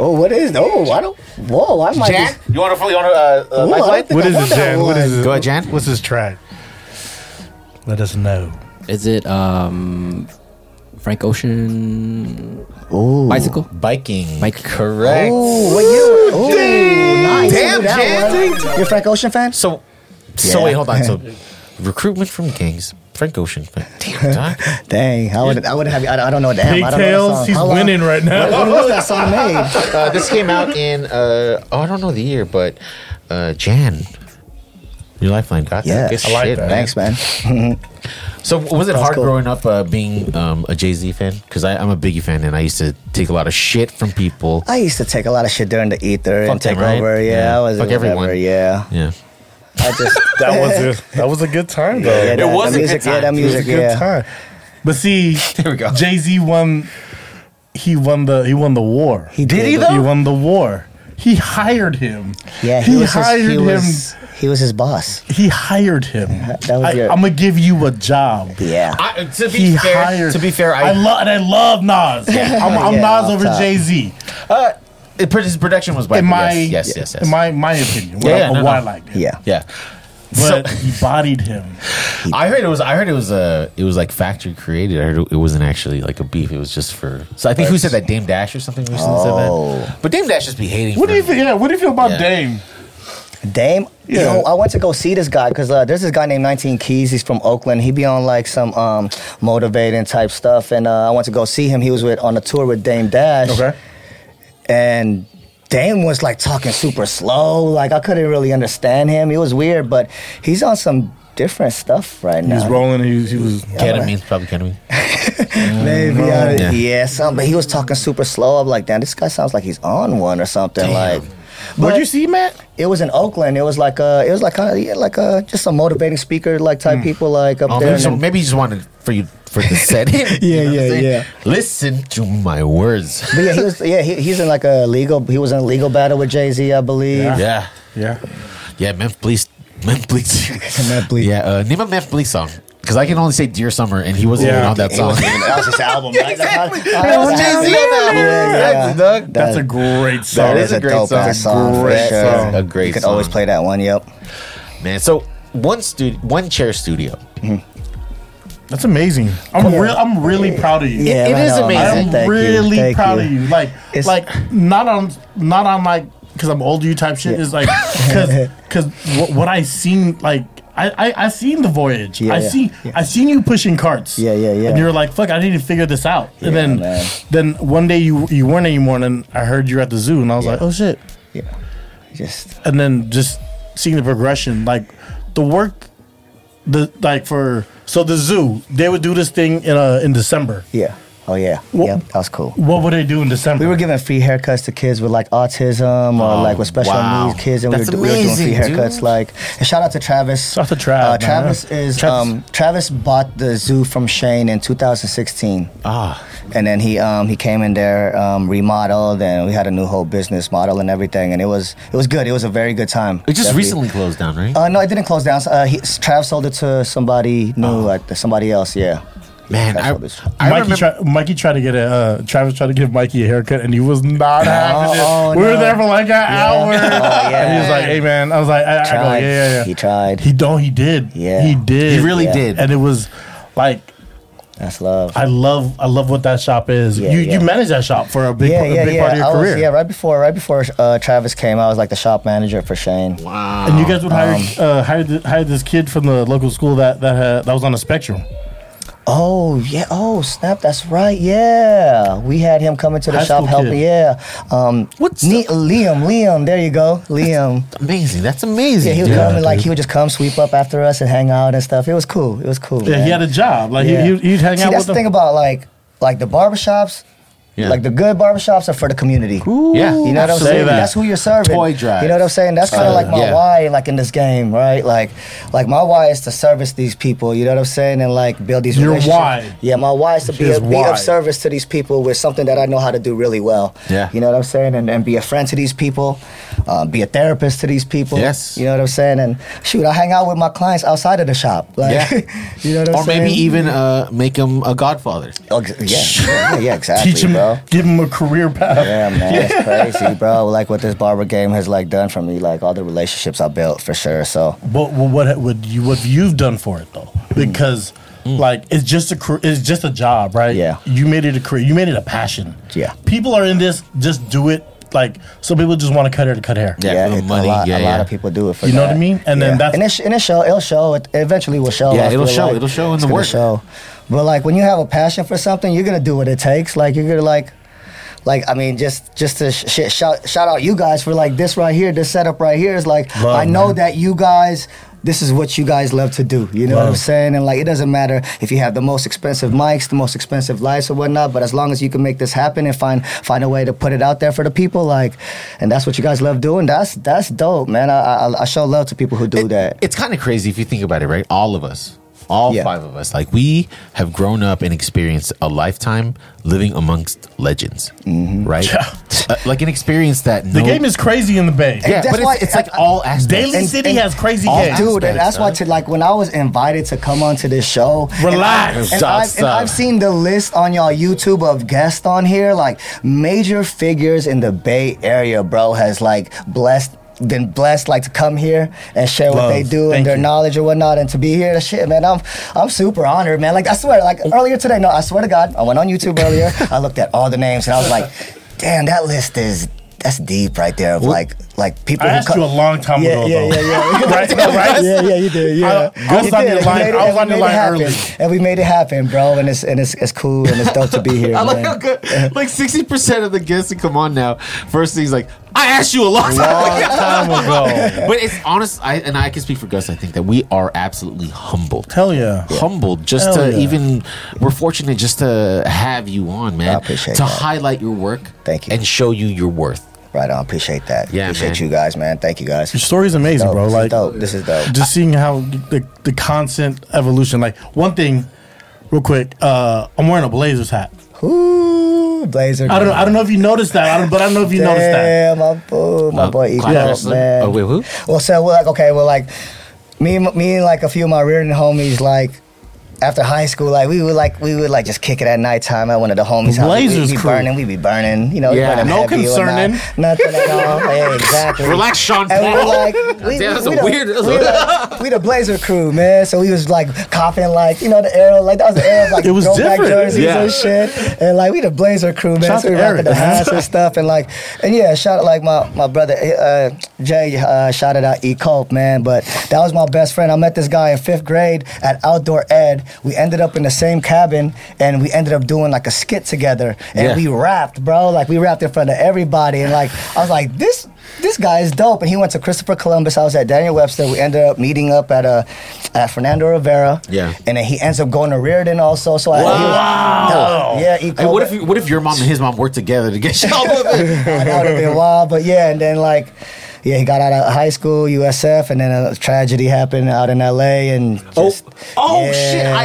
Oh, what is? Oh, I don't. Whoa, I might. Jan, Be, you want to you want to uh, uh, Ooh, I lifeline? don't think What I is want it, that Jan? What one. is it? Go ahead, Jan. What's his track? Let us know. Is it um, Frank Ocean Ooh. bicycle? Biking. Bike. Correct. Oh, what year? Oh, nice. Damn, That Jan. You're a Frank Ocean fan? So, so Yeah. wait, hold on. So, <laughs> recruitment from gangs. Frank Ocean. Fan. Damn, dog. <laughs> Dang, I would. I would have. I, I don't know. Damn, I don't know that Pigtails. song. He's How long- winning right now. When was that song made? Uh, this came out in uh, oh, I don't know the year, but uh, Jan. Your lifeline got Yeah, that. Good I like shit, that. man. Thanks, man. <laughs> So, was it That's hard cool. growing up uh, being um, a Jay Z fan? Because I'm a Biggie fan, and I used to take a lot of shit from people. I used to take a lot of shit during the ether Fuck and take them, right? over. Yeah, Yeah. I was Fuck whatever, everyone. Yeah, Yeah, I just <laughs> That was a, that was a good time though. yeah, that, was the a good music. Yeah, time. that It was a music. good Yeah, time. But see, <laughs> There we go. Jay Z won. He won the he won the war. He Did he, did. He though? won the war. He hired him. yeah. he, was his, hired he him. Was, he was his boss. he hired him. That was I, your- I'm gonna give you a job. Yeah. I, to be He fair, hired. to be fair, I, I, love and I love Nas. <laughs> I'm, I'm Yeah, Nas over. Jay Z. uh, it, his production was whack. In my yes, yes, yes, yes. in my my opinion. Yeah, What, yeah, I- no, why I no. liked him. yeah. yeah. But So- he bodied him. I heard it was. I heard it was a. It was like factory created. I heard it wasn't actually like a beef. It was just for. So I think who said that? Dame Dash or something recently Oh. said that. But Dame Dash just be hating. What for- do you think? Yeah, what do you feel about Yeah. Dame? Dame. Yeah. You know, I went to go see this guy because uh, there's this guy named 19 Keys. He's from Oakland. He be on like some um, motivating type stuff, and uh, I went to go see him. He was with on a tour with Dame Dash. Okay. and Dame was like talking super slow. Like I couldn't really understand him. He was weird, but he's on some different stuff right He now. was rolling. He was. He was ketamine, probably ketamine. <laughs> Maybe, I- Yeah. yeah. something. But he was talking super slow. I'm like, damn, this guy sounds like he's on one or something. Damn. Like, Where'd you see Matt? it was in Oakland. It was like uh it was like kind of yeah, like uh just some motivating speaker like type people like up Oh, there. maybe, and so then- maybe he just wanted for you for the set in. Yeah, <laughs> You know what yeah, I'm saying? yeah. Listen to my words. <laughs> but yeah, he was yeah he, he's in like a legal. He was in a legal battle with Jay Z, I believe. Yeah. Yeah, Yeah. yeah. Memphis Bleek. Memphis Bleek. <laughs> Memphis Bleek. Yeah, uh, name a Memphis Bleek song because I can only say Dear Summer, and he wasn't Yeah. even on that song. that was his album, <laughs> right? Exactly. That- That was Jay-Z album. Yeah, yeah. That's a great song. is is a a great song. ass a song. great sure. song. A great You can song. always play that one. Yep. Man, so one studio, one chair studio. Mm-hmm. That's amazing. I'm real. I'm really proud of you. Yeah, it right is amazing. I'm really thank proud you. of you. Like, It's- like not on, not on like because I'm older you type shit. Yeah. Is like because because what, what I seen like. I, I, I seen the voyage. Yeah, I yeah, see yeah. I seen you pushing carts. Yeah, yeah, yeah. And you're like, fuck, I need to figure this out. and then man. then one day you you weren't anymore, and then I heard you at the zoo, and I was like, oh shit. Yeah. Just and then just seeing the progression, like the work, the like for so the zoo, they would do this thing in uh in December. yeah. Oh yeah. Well- yep. That was cool. What would they do in December? We were giving free haircuts to kids with like autism or Oh, like with special wow. needs kids, and we were, we were doing free haircuts. dude. Like, and shout out to Travis. Shout out to Trav, Uh, man. Travis is Travis- um, Travis bought the zoo from Shane in 2016. Ah, and then he um, he came in there um, remodeled and we had a new whole business model and everything and it was it was good it was a very good time it just Definitely. recently closed down, right? uh, no it didn't close down uh, he, Trav sold it to somebody new Oh. like somebody else yeah Man, I, Travis. I Mikey, remember. tried, Mikey tried to get a uh, Travis tried to give Mikey a haircut and he was not having it. oh, we were no. there for like an hour, <laughs> yeah. and he was like, "Hey man," I was like, I, I go, tried "Yeah, yeah, yeah." he tried He don't. He did. Yeah. he did. He really Yeah. did. And it was like that's love I love I love what that shop is. Yeah, you yeah. you manage that shop for a big yeah part, yeah a big yeah part of your I career. was yeah right before right before uh, Travis came I was like the shop manager for Shane wow. And you guys would hire Um, uh, hired, th- hired this kid from the local school that that had, that was on the spectrum. Oh yeah. Oh snap. That's right. Yeah, we had him coming to the High shop school helping. kid. Yeah. Um, What's Ne- Liam? Liam. There you go. Liam. Amazing. That's amazing. Yeah, he would dude. come and like he would just come sweep up after us and hang out and stuff. It was cool. It was cool. Yeah, man. he had a job. Like Yeah. he, he, would hang See, out that's with the them. thing about like like the barbershops. Yeah. Like the good barbershops are for the community. Yeah. You know what I'm Say saying? that. That's who you're serving. Toy drives. You know what I'm saying? That's kind of Uh, like my yeah. why, like in this game, right? Like, like my why is to service these people. You know what I'm saying? And like build these. Your relationships. why. Yeah, my why is to be, His a, be of service to these people with something that I know how to do really well. Yeah. You know what I'm saying? And, and be a friend to these people, uh, be a therapist to these people. Yes. You know what I'm saying? And shoot, I hang out with my clients outside of the shop. Like, Yeah. <laughs> you know what I'm Or saying? Or maybe even uh, make them a godfather. Oh, yeah, yeah, yeah, exactly, Teach him, bro. give him a career path. Yeah, man, it's <laughs> crazy, bro. Like what this barber game has like done for me, like all the relationships I built for sure. So But what what would you what you've done for it though? Because mm. like it's just a it's just a job, right? Yeah. You made it a career. You made it a passion. Yeah. People are in this just do it. Like some people just want to cut hair to cut hair. Yeah, for the it- money, a lot, yeah, a lot yeah. of people do it for You know what I mean? And then Yeah. that's- and it, sh- and it show it'll show it eventually will show. Yeah, it'll show. like. It'll show in It's the gonna work. Show. But like when you have a passion for something, you're gonna do what it takes. Like you're gonna like. Like I mean, just just to sh- sh- shout shout out you guys for like this right here, this setup right here is like Love, I know man. that you guys, this is what you guys love to do. You know what I'm saying? And like it doesn't matter if you have the most expensive mics, the most expensive lights or whatnot, but as long as you can make this happen and find find a way to put it out there for the people, like, and that's what you guys love doing. That's that's dope, man. I I, I show love to people who do that. It's kind of crazy if you think about it, right? All of us, all Yeah. five of us, like we have grown up and experienced a lifetime living amongst legends, right? Yeah. Uh, like an experience that The game is crazy in the Bay. yeah, that's but why- it's, it's like all aspects. Daly And- City and has crazy all games. Dude, aspects, and that's why right? to like when I was invited to come onto this show, and Relax. I- and, Stop, I've, and. I've seen the list on y'all YouTube of guests on here, like major figures in the Bay Area, bro, has like blessed. Been blessed like to come here and share what they do Thank and their you. knowledge and whatnot, and to be here, shit, man, I'm I'm super honored, man. Like I swear, like earlier today, no, I swear to God, I went on YouTube earlier, <laughs> I looked at all the names, and I was like, damn, that list is that's deep right there of like like people. I who asked co- you a long time yeah, ago, yeah, though. yeah, yeah, <laughs> right, right? yeah, yeah, you did. Yeah, I- I was You on did, your and we line- made it- I was on your line happen. early. and we made it happen, bro. And it's and it's, it's cool and it's dope to be here. <laughs> I like man. how good. Like sixty percent of the guests that come on now, first thing's like, "I asked you a long time Long ago." time ago. <laughs> But it's honest, I, and I can speak for Gus. I think that we are absolutely humbled. Hell yeah. Humbled just Hell to yeah. even we're fortunate just to have you on, man. I appreciate to that. highlight your work. Thank you. and show you your worth. Right on. Appreciate that. Yeah, appreciate man. you guys, man. Thank you guys. Your story's amazing, Dope. bro. This is Like dope. This is dope. just seeing how the the constant evolution. Like one thing, real quick. Uh, I'm wearing a Blazers hat. Ooh, Blazer. I don't know. I don't know if you noticed that. I don't, but I don't know if you noticed that. Damn, my boy, my Uh, boy, E. Clyde Cook, Drexler? man. Oh, wait, who? Well, so we're like, okay, well, like me, me and like a few of my Riordan homies, like after high school, like we would like we would like just kick it at nighttime at one of the homies' houses. Blazers We'd be crew. burning, we'd be burning, you know, Yeah. burning No heavy or concerning. not- nothing at all. <laughs> Yeah, exactly. Relax, Sean And we Paul. like, <laughs> we, Damn, that's we a the, weird- We, the, we the Blazer crew, man. So we was like copping, like you know, the era, like that was the era of like It was throwback different. jerseys Yeah. and shit. And like we the Blazer crew, man. Shout so we to rocking the man. hats and stuff, and like, and yeah, shout out like my my brother uh, Jay, uh, shouted out E Cope, man. But that was my best friend. I met this guy in fifth grade at Outdoor Ed. We ended up in the same cabin, and we ended up doing like a skit together, and Yeah. we rapped, bro. Like we rapped in front of everybody, and like I was like, this this guy is dope. And he went to Christopher Columbus. I was at Daniel Webster. We ended up meeting up at a at Fernando Rivera. Yeah. And then he ends up going to Riordan also. So I, he Wow. yeah, E. Hey, what if what if your mom and his mom worked together to get <laughs> you all of it? that would have been wild. But yeah, and then like, yeah, he got out of high school, USF, and then a tragedy happened out in LA, and just, oh, yeah, shit, I-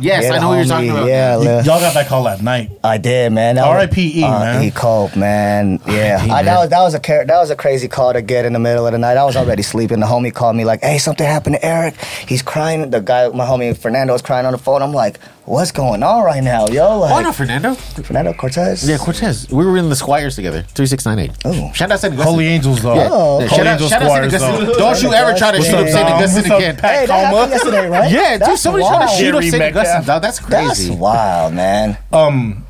yes, yeah, I know what you're talking about. Yeah, Y- li- y'all got that call at night. I did, man. That R.I.P.E., uh, man. E. Cope, man. Yeah, I, that was that was a car- that was a crazy call to get in the middle of the night. I was already sleeping. The homie called me like, "Hey, something happened to Eric. He's crying." The guy, my homie Fernando, was crying on the phone. I'm like, "What's going on right now, yo?" Like, oh no, Fernando. Fernando Cortez. Yeah, Cortez. We were in the Squires together. Three six nine eight. Oh. shout out to Gus. Holy Angels, though. Yeah. Oh. Yeah, Holy shout out, Angels shout out Squires, to Gus. though. Don't you ever try to What's shoot up, up St. Dom? Augustine What's up, again. Pat Hey, that happened Coma? yesterday, right? Yeah, dude, That's somebody tried to shoot up Jerry St. Augustine, Metcalf. dog. That's crazy. That's wild, man. Um,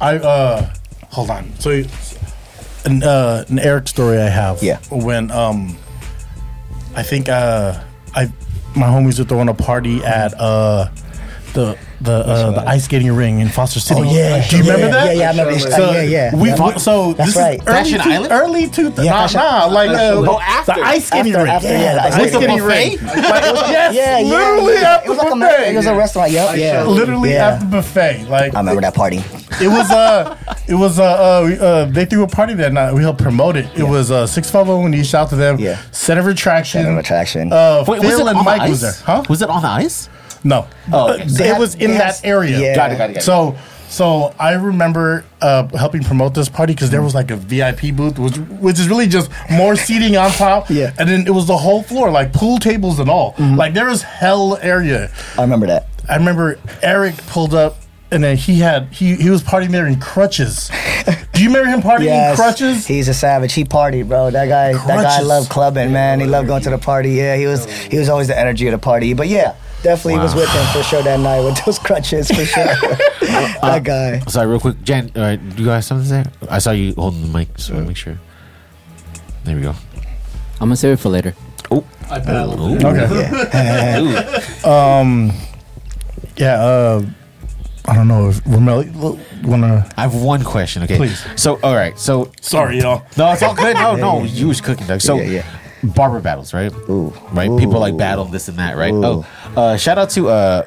I uh, hold on. So, an uh, an Eric story I have. Yeah. When um, I think uh, I my homies were throwing a party at uh, the the uh, the ice skating ring in Foster City. Oh, yeah. do you remember Yeah, that? yeah, yeah, I remember this- So yeah, yeah, We yeah. so That's this right. is early Fashion two, Island? early two. Yeah, nah, Fashion- nah, like uh, Oh, after. the ice skating After- ring. after, yeah, yeah, the the ice ice skating skating ring. ring. Like, yes, Yeah, yeah. literally yeah. after It was like a it was a restaurant. Yep, yeah. Literally yeah. after buffet. Like I remember that party. it was uh it was uh, uh, uh they threw a party that night. We helped promote it. It was uh six five zero when you shout to them. Yeah. Center of attraction. Center of attraction. Uh, Wait, Phil was it and on Mike the ice? was there. Huh? Was it on the ice? No. Oh, Uh, okay. it was in They that area. yeah. Got it, got it, got it. So so I remember uh, helping promote this party because there was like a VIP booth, which which is really just more seating on top. Yeah. And then it was the whole floor, like pool tables and all. Like there was hell area. I remember that. I remember Eric pulled up and then he had he he was partying there in crutches. <laughs> Do you remember him partying in crutches? He's a savage. He partied, bro. That guy, that guy loved clubbing, man. He loved going to the party. Yeah, he was, he was always the energy of the party. But yeah, definitely was with him for sure that night with those crutches for sure. <laughs> <laughs> that guy. Uh, uh, sorry, real quick, Jan. All right, do you guys have something to say? I saw you holding the mic, so make sure. There we go. I'm gonna save it for later. Oh, I paddled. Ooh. Okay. Ooh. <laughs> Um, yeah, uh I don't know if Rommel wanna I have one question. Okay, Please. So, all right. So, Sorry y'all. no, it's all good. No, no, you was cooking, Doug. So, Yeah, yeah. Barber battles, right? Ooh. Right. People like battle this and that, right? Ooh. Oh, uh, shout out to uh,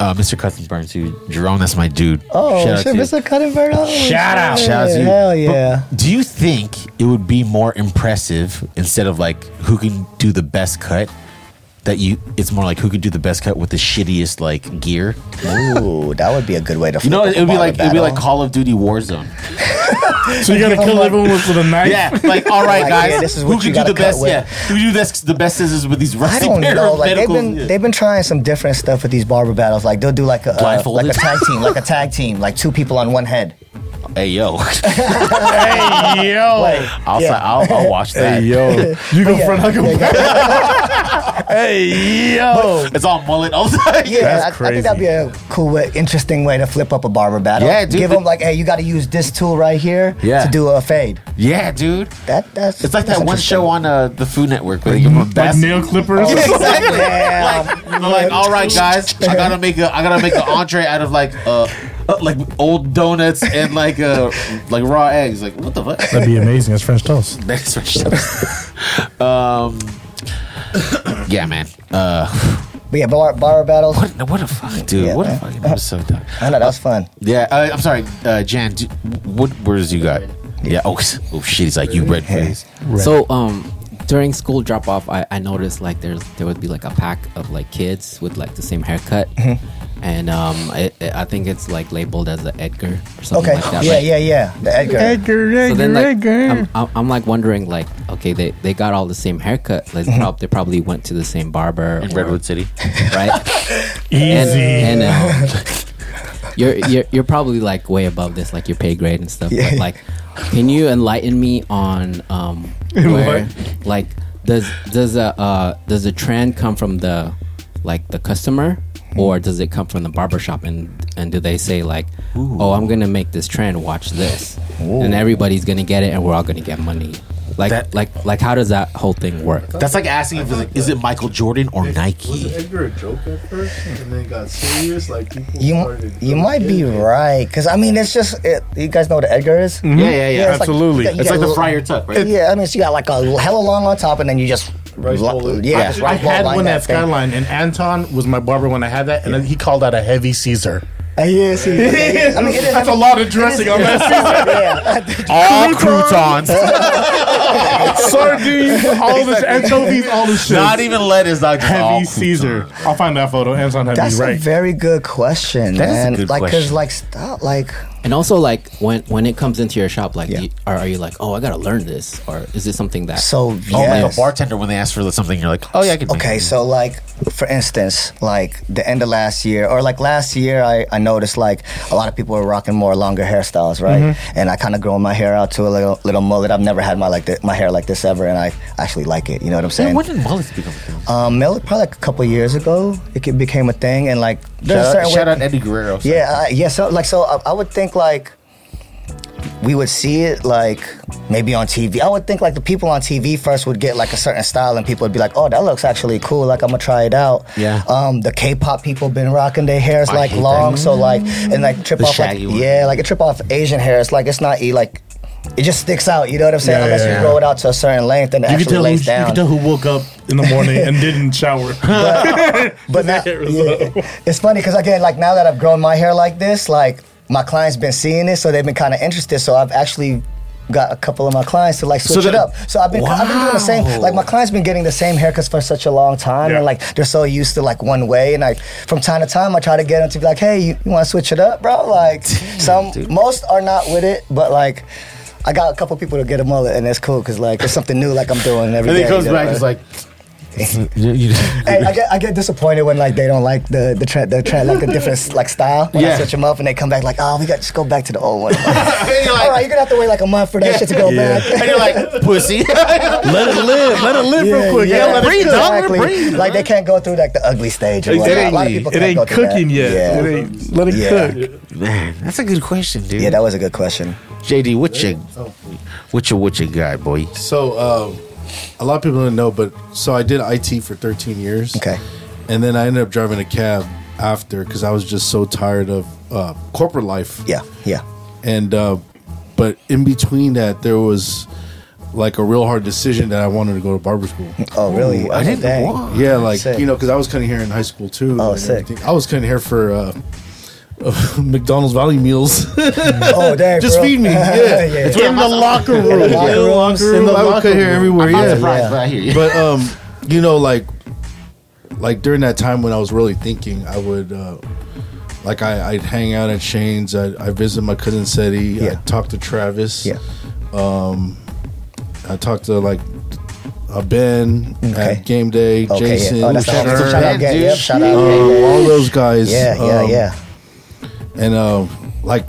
uh, Mr. Cousins Burns, who Jerome. That's my dude. Oh, shout out to you. Mr. Cuttenberg. Oh, Shout out. Shout out to you. Hell But yeah. do you think it would be more impressive instead of like who can do the best cut? That you, it's more like who could do the best cut with the shittiest like gear. Ooh, that would be a good way to. You know, it would be like it'd be like. Call of Duty Warzone. So you gotta <laughs> kill everyone with, with a knife? Yeah, like all right, Like, guys, yeah, this is who what you can do gotta the best? with. Yeah, who do this, the best scissors with these I rusty don't pair know. of Like they've medicals? been Yeah. they've been trying some different stuff with these barber battles. Like they'll do like a uh, Blindfolded? like a tag team, like a tag team, like two people on one head. Hey yo, <laughs> Hey yo. I'll, Yeah. I'll, I'll watch that. Hey yo. You go yeah, front like a <laughs> Hey yo. It's all mullet all the time. Yeah, That's I, I crazy. think that'd be a cool, way, interesting way to flip up a barber battle. Yeah, dude, Give the- them like, hey, you got to use this tool right here Yeah. to do a fade. yeah, dude. That that's It's like that's that one interesting. show on uh, the Food Network where they give them a Like best. nail clippers. <laughs> Exactly. Yeah. <laughs> like, they're like, all right, guys, I gotta make a, I gotta make an entree out of like, uh, uh, like old donuts and like, uh, like raw eggs. Like, what the fuck? That'd be amazing. That's French toast. That's what she- um, <coughs> yeah, man. Uh, But yeah, bar, barber battles. what, what a fuck, dude. Yeah, what a man. fucking episode. I know that was fun. Yeah, uh, I'm sorry, uh, Jan. Do, what words you got? Yeah. Oh, oh shit. He's like you red face. So um during school drop off I, I noticed like there's there would be like a pack of like kids with like the same haircut. And um I, I think it's like labeled as the Edgar or something Okay. like that. yeah, right? yeah, yeah. The Edgar. Edgar, So then, like, Edgar. I'm, I'm, I'm like wondering, like, okay, they, they got all the same haircut. Like, prob- they probably went to the same barber In or- Redwood City. <laughs> right? <laughs> Easy. And, and uh, you're you're you're probably like way above this, like your pay grade and stuff. Yeah. But like, can you enlighten me on um <laughs> where like does does a uh, does a trend come from the like the customer? Or does it come from the barbershop and and do they say like oh i'm gonna make this trend. Watch this. And everybody's gonna get it and we're all gonna get money like That- like like how does that whole thing work That's like asking if it's like, is it Michael Jordan or Was Nike? Edgar a joke at first, and then got serious? Like people You started. you might be right because I mean it's just it, you guys know what the Edgar is. Mm-hmm. Yeah, yeah, yeah. Yeah, it's like- absolutely. you got- you it's got like a the little- Friar Tuck, right? Yeah, I mean, so you got like a hella long on top, and then you just Rice lo- bowl it. yeah, I- just I rice bowl had line one that at thing. Skyline, and Anton was my barber when I had that, and then he called that a heavy Caesar. Uh, yeah, see, <laughs> I mean, it is, That's a lot of dressing on that Caesar. yeah, <laughs> All croutons. Sardines, <laughs> all this anchovies, all this shit. Not even lettuce, dog. just all heavy. Caesar. I'll find that photo. Anton had that's me a very good question, That is a man. good like, question. cause like, stop, like, and also like when when it comes into your shop like Yeah. do you, are, are you like oh i gotta learn this or is it something that so Oh, like yes. a bartender when they ask for something, you're like, oh yeah, I can. make Okay, it. so like for instance, like the end of last year, or like last year, I, I noticed like a lot of people were rocking more longer hairstyles, right? Mm-hmm. And I kind of growing my hair out to a little little mullet. I've never had my like thi- my hair like this ever, and I actually like it. You know what I'm Man, saying? when did mullets become a thing? Um, mullet probably like a couple years ago, it ca- became a thing, and like there's a Shout, certain out, shout way- out Eddie Guerrero. Yeah, uh, yeah. So like, so I, I would think like we would see it like maybe on TV. I would think like the people on TV first would get like a certain style, and people would be like, "Oh, that looks actually cool. Like I'm gonna try it out." Yeah. Um, the K-pop people been rocking their hairs I like long, that. so like and like trip The off like one. yeah, like a trip off Asian hair. It's like it's not e like. It just sticks out, you know what I'm saying? Yeah, Unless yeah, you grow it out to a certain length and it You can actually tell who, lays you down. can tell who woke up in the morning and didn't shower. <laughs> But uh, now, yeah, it's funny because again, like now that I've grown my hair like this, like my clients been seeing it, so they've been kind of interested. So I've actually got a couple of my clients to like switch it that- up. So I've been I've been doing the same. Like my clients been getting the same haircuts for such a long time, Yeah. and like they're so used to like one way. And like from time to time, I try to get them to be like, "Hey, you, you want to switch it up, bro?" Like <laughs> some most are not with it, but like. I got a couple people to get a mullet, and that's cool because like it's something new, like I'm doing every and day. he comes you know, back, right? it's like, <laughs> Hey, I get I get disappointed when like they don't like the the trend the trend like the <laughs> different like style when I Yeah. switch them up and they come back like oh we got to just go back to the old one. <laughs> And you're All right, you're gonna have to wait like a month for that shit to go Yeah. back. and you're like, pussy. let it live, let it live real quick. Yeah, let it breathe, exactly. breathe, Like they can't go through like the ugly stage. Or It whatnot. ain't- a lot of people It can't ain't go cooking that. yet. Yeah. It ain't, let it Yeah. cook. Man, that's a good question, dude. yeah, that was a good question. JD, what you, what you, what you got, boy? So, um, a lot of people don't know, but so I did IT for 13 years. Okay. And then I ended up driving a cab after because I was just so tired of uh, corporate life. Yeah, yeah. And, uh, but in between that, there was like a real hard decision that I wanted to go to barber school. Oh really? I Oh, didn't dang. Yeah, like Sick. you know, because I was cutting hair in high school too. Oh, sick. everything. I was cutting hair for uh, <laughs> McDonald's Valley meals. <laughs> Oh dang. Just bro. feed me. <laughs> Yeah, yeah. In the locker room. In the locker In the rooms. locker room, I would cut everywhere. I'm Yeah, surprised, Yeah. but I hear you. but um, you know, like, like during that time when I was really thinking, I would, uh, like, I, I'd hang out at Shane's. I I visit my cousin Seti. Yeah. I talk to Travis. Yeah. Um, I talked to like uh, Ben Okay. at Game Day, Okay, Jason, yeah. Oh, that's the Sharon, shout out, dude. Yep, shout out. um, gang, gang. all those guys. Yeah, yeah, um, yeah. And um, like,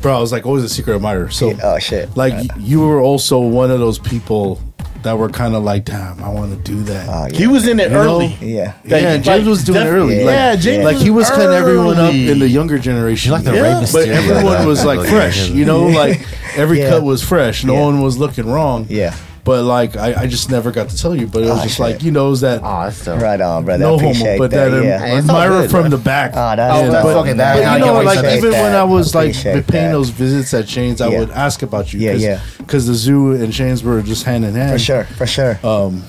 bro, I was like always a secret admirer. So, Yeah, oh, shit. Like, y- you were also one of those people that were kind of like, damn, I want to do that. Oh, yeah. He was in it You know? early. yeah. yeah, Like, James was doing it def- early. yeah, like, yeah, James like he was was cutting everyone up early. in the younger generation. You're like the yeah. Rey but Mysterio. everyone was like <laughs> fresh. You know, like every Yeah. cut was fresh. No Yeah. one was looking wrong. Yeah. But like, I, I just never got to tell you. But it was Oh, just shit. like you know, it was that Oh, that's dope. Right on, brother. no appreciate homo, but that. that, um, yeah. Hey, it's all admirer good, from bro. the back. Oh, that's, that's well, fucking that. But I you know, always like appreciate even when I was like Appreciate paying that. those visits at Shane's, I Yeah. would ask about you. Yeah, cause, yeah. Because the zoo and Shane's were just hand in hand. For sure, for sure. Um,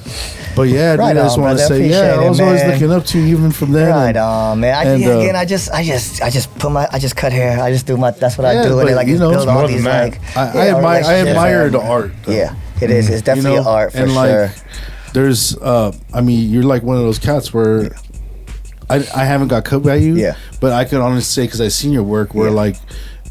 But yeah, Right dude, I just want to say, yeah, I was it, always looking up to you, even from then. right and- on, man. I, and, uh, again, I just, I just, I just put my, I just cut hair. I just do my. That's what I do, and but, like you know, build it's all these like. I, I admire, I admire the art. though. Yeah, it is. It's definitely know, art for and like. There's, uh, I mean, you're like one of those cats where I, I haven't got cut by you. Yeah. But I can honestly say because I've seen your work where Yeah. like.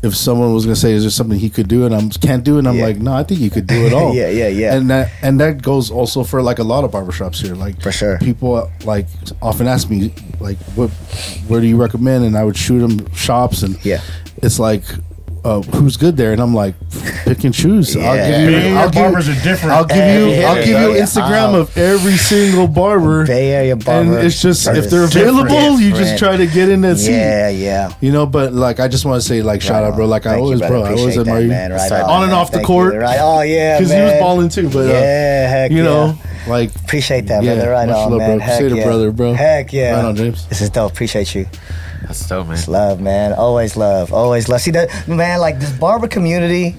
If someone was gonna say, "Is there something he could do?" and I'm can't do it, and I'm Yeah. like, "No, I think you could do it <laughs> all." Yeah, yeah, yeah. And that and that goes also for like a lot of barbershops here. Like For sure. people like often ask me like, "What, where do you recommend?" And I would shoot them shops, and Yeah. it's like, uh, "Who's good there?" And I'm like, "Pick and choose." I'll Yeah. give you. Bay Area I'll give, barbers are different. I'll give you. Every I'll give you area. Instagram of every single barber. Bay Area barber. And it's just if they're available, you just try to get in that seat. Yeah, yeah. You know, but like I just want to say, like, shout Right out, bro. Like I Thank you, always, brother. bro, I always Appreciate admire that, you. man. Right on, on, and man. off the Thank court. you. Right. Oh yeah, because he was man. balling too. But uh, Yeah, heck you yeah. know, like Appreciate that, Yeah, brother. Right much on, love, man. bro. Heck Say the yeah. brother, bro. Heck yeah. Right on, James. This is dope. Appreciate you. That's dope, man. It's love, man. Always love. Always love. See that, man. Like this barber community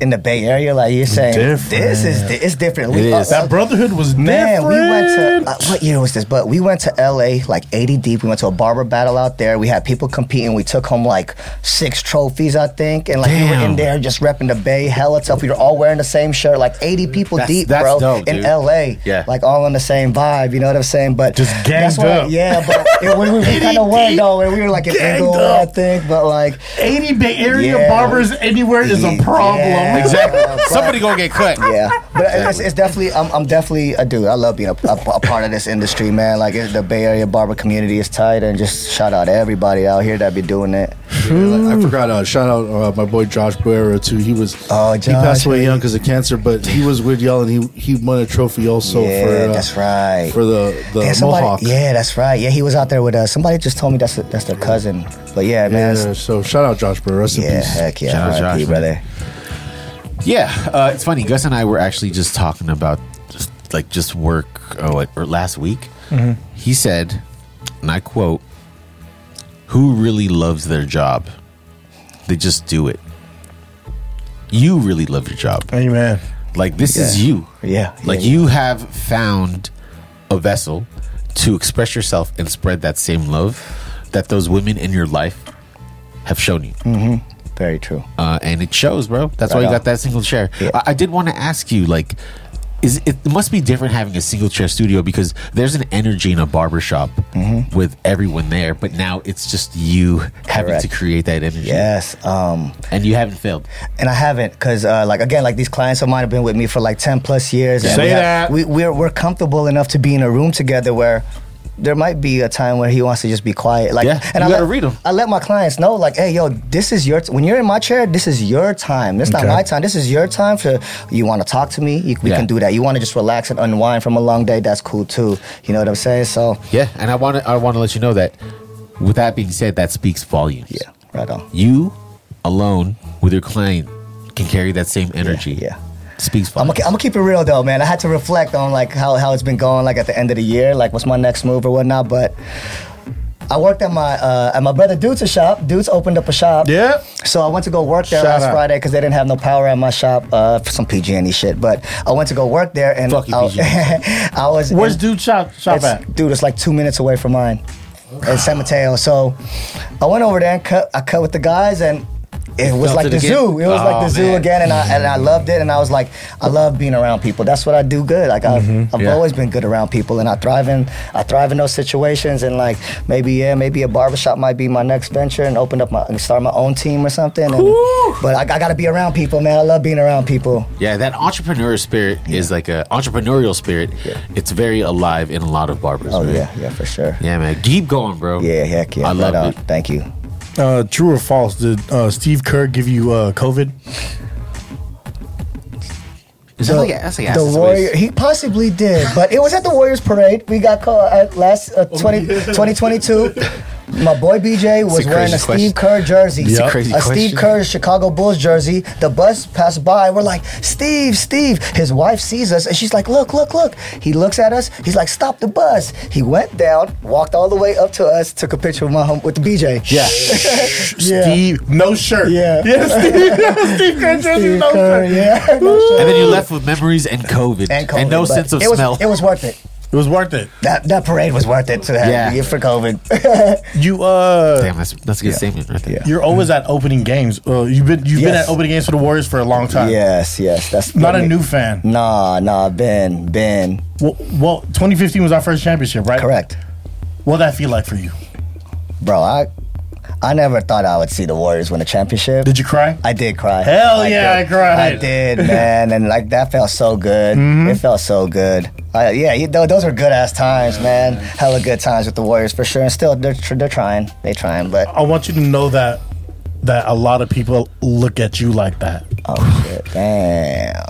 in the Bay Area, like you're saying, Different. this is di- it's different. It is. that brotherhood was Man, different. we went to uh, what year was this? But we went to LA like 80 deep. We went to a barber battle out there. We had people competing. We took home like six trophies, I think, and like we were in there just repping the Bay, hella tough. We were all wearing the same shirt, like 80 people That's- deep, that's bro, dope, in dude. LA. Yeah. like all on the same vibe. You know what I'm saying? But Just that's ganged why- up. Yeah, but <laughs> it, we, we, kind of were though, and we were like an Ganged Inglewood, I think. But like, 80 Bay Area Yeah. barbers anywhere is a problem. Yeah. Exactly. But- Somebody gonna get cut. yeah, but it's, it's definitely I'm, I'm definitely a dude. I love being a, a, a part of this industry, man. Like it, the Bay Area barber community is tight, and just shout out to everybody out here that be doing it. I forgot. Uh, shout out uh, my boy Josh Buera too. He was Oh, Josh, he passed away young because of cancer, but he was with y'all and he he won a trophy also yeah, for uh, that's right. for the the Damn, somebody- Mohawk. Yeah, that's right. Yeah, he was out there with us. Somebody just told me that's that's their cousin. But yeah, man. Yeah, so shout out Josh Buera. Rest in Yeah, peace. heck yeah, Shout out R.I.P., Josh, brother. Yeah, uh, it's funny. Gus and I were actually just talking about just like just work oh, like, or last week. Mm-hmm. He said, and I quote, "Who really loves their job? They just do it. You really love your job. Amen. Like this is you. Yeah, Like yeah, you have found a vessel to express yourself and spread that same love that those women in your life have shown you." Mm-hmm. Very true. uh, and it shows, bro. That's why you got that single chair. Yeah. I, I did want to ask you, like, is it, it must be different having a single chair studio because there's an energy in a barbershop Mm-hmm. with everyone there, but now it's just you having Correct. to create that energy. Yes. Um, and you haven't failed. and I haven't because, uh, like, again, like these clients of mine have been with me for like ten plus years. and Say we have- that. we, we're we're comfortable enough to be in a room together where. There might be a time where he wants to just be quiet, like, Yeah, and you I gotta let, read 'em. I let my clients know, like, hey, yo, this is your t- when you're in my chair, this is your time. This is Okay. not my time. This is your time for you want to talk to me. You, we Yeah. can do that. You want to just relax and unwind from a long day. That's cool too. You know what I'm saying? So, Yeah, and I want to I want to let you know that. With that being said, that speaks volumes. yeah, right on. you alone with your client can carry that same energy. yeah. Speaks I'm gonna, I'm gonna keep it real though, man. I had to reflect on like how, how it's been going like at the end of the year, like what's my next move or whatnot. But I worked at my uh, at my brother Dude's shop. Dude's opened up a shop. Yeah. So I went to go work there Shout last out. Friday because they didn't have no power at my shop uh, for some PG&E shit. But I went to go work there and Fuck you, I, PG&E. <laughs> I was Where's in- dude shop shop at? Dude, it's like two minutes away from mine. In San Mateo. So I went over there and cut I cut with the guys and it was like it the again? zoo. It was like Oh, the zoo man. again and I and I loved it and I was like, I love being around people. That's what I do good. Like I've, I've Mm-hmm. Yeah. always been good around people and I thrive in I thrive in those situations and like maybe yeah, maybe a barbershop might be my next venture and open up my and start my own team or something. And, but I, I gotta be around people, man. I love being around people. Yeah, that entrepreneur spirit is like a entrepreneurial spirit. It's very alive in a lot of barbers. Oh man. yeah, yeah, for sure. Yeah, man. Keep going, bro. Yeah, heck yeah. I right love on. it. Thank you. Uh, true or false? Did uh, Steve Kerr give you uh, COVID? Is that like, that's like the Assassin's Warrior, Ways? he possibly did, but it was at the Warriors parade. We got caught at last uh, 20, 2022. <laughs> My boy BJ was a wearing a Steve. Kerr jersey, It's a crazy a Steve. Kerr Chicago Bulls jersey. The bus passed by. We're like, Steve, Steve. His wife sees us and she's like, Look, look, look. He looks at us. He's like, Stop the bus. He went down, walked all the way up to us, took a picture with my home with the BJ. Yeah. <laughs> Yeah. Steve, no shirt. Yeah. Yeah, Steve, <laughs> Steve Kerr jersey, Steve no Kerr, shirt. yeah. No shirt. and then you left with memories and COVID And, COVID, no sense of it was, smell. It was worth it. It was worth it. That that parade was worth it to have Yeah. for COVID. <laughs> You uh, Damn, that's that's a good statement right there. Yeah. you're always at opening games. Uh, you've been you've been Yes. at opening games for the Warriors for a long time. yes, yes. That's Not a new fan. Nah, nah. Ben, Ben. Well, well, 2015 was our first championship, right? Correct, What that feel like for you? bro. I I never thought I would see the Warriors win a championship. Did you cry? I did cry. Hell yeah, did. I cried. I did, man, and like that felt so good. Mm-hmm. It felt so good. I, yeah, you, tho- those were good ass times, man. Hella good times with the Warriors for sure. And still, they're they're trying. They trying, but I want you to know that that a lot of people look at you like that. oh shit, damn.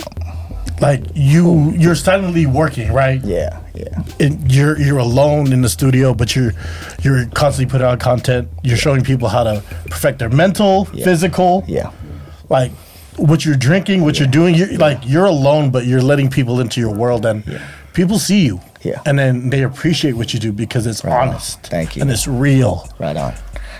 Like you, you're suddenly working, right? Yeah, yeah. And you're you're alone in the studio, but you're you're constantly putting out content. You're showing people how to perfect their mental, physical, Yeah. like what you're drinking, what you're doing. You're like you're alone, but you're letting people into your world, and people see you. Yeah. and then they appreciate what you do because it's Right on. honest. Thank you. and it's real. Right on.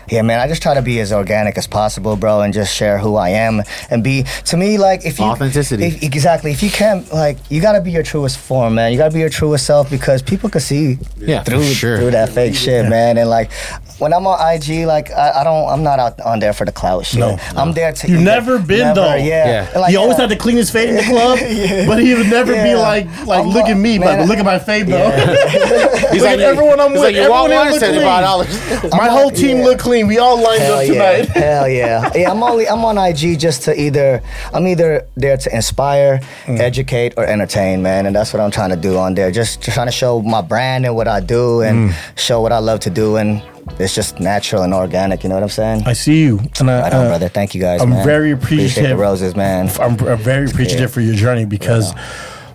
Yeah, man. I just try to be as organic as possible, bro, and just share who I am and be. To me, like if you Authenticity. if- exactly. If you can't, like, you gotta be your truest form, man. You gotta be your truest self because people can see Yeah, through sure. through that fake shit, man. And like, when I'm on IG, like, I, I don't, I'm not out on there for the clout shit. No, I'm there to. You've never been, though. Yeah. Yeah. Like, he always yeah. had the cleanest fade in the <laughs> club, but he would never be like, like I'm look a- at me, man, but look at my fade though. <laughs> He's Look at everyone I'm he's with. Like, Everyone one? look clean. five dollars. <laughs> my whole team yeah. look clean. We all lined Hell up tonight. Hell yeah. Yeah, I'm only I'm on IG just to either I'm either there to inspire, Mm. educate, or entertain, man. And that's what I'm trying to do on there. Just, just trying to show my brand and what I do and Mm. show what I love to do and it's just natural and organic, you know what I'm saying? I see you, and I, right on, uh, brother. Thank you guys. I'm man. very Appreciate appreciative. the roses, man. I'm, I'm very appreciative for your journey because,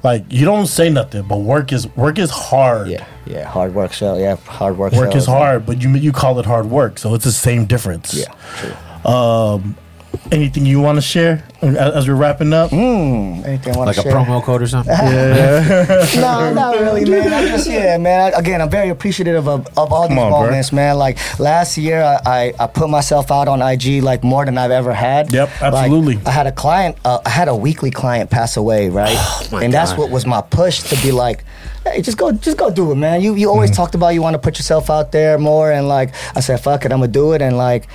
like, you don't say nothing, but work is work is hard. Yeah, yeah. Hard work show. Yeah, hard work. Work shows, is hard, but you you call it hard work, so it's the same difference. Yeah, true. Anything you want to share as, as we're wrapping up? Anything I want Like to a share? promo code or something? <laughs> no, not really, man. I just yeah, man. I, again, I'm very appreciative of, of all these on, bro. moments, man. Like last year, I, I I put myself out on IG like more than I've ever had. Yep, Like, absolutely. I had a client, uh, I had a weekly client pass away, right? <sighs> Oh, my and that's what was my push to be like. Hey, just go, just go do it, man. You you always Mm-hmm. talked about you want to put yourself out there more, and like I said, fuck it, I'm gonna do it, and like.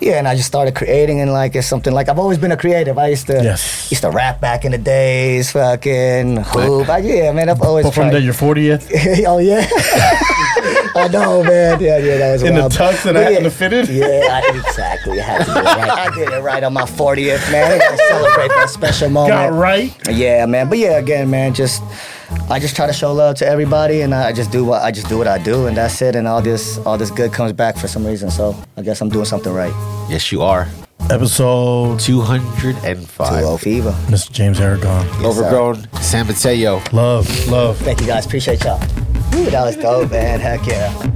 Yeah, and I just started creating, and like it's something like I've always been a creative. I used to Yes. used to rap back in the days, fucking hoop. I, yeah, man, I've always tried. at your 40th <laughs> oh yeah. <laughs> I know, man. Yeah, yeah, that was in the tux and, But a- yeah, and the fitted. Yeah, I, exactly. I had to do it right. I did it right on my 40th, man. I celebrate that special moment. Got right. Yeah, man. But yeah, again, man, just I just try to show love to everybody, and I just do what I just do what I do, and that's it. And all this all this good comes back for some reason. So I guess I'm doing something right. Yes, you are. Episode 205. 2 Fever. Mr. James Aragon. Overgrown San Mateo. Love, love. Thank you guys. Appreciate y'all. Ooh, that was dope, man. Heck yeah.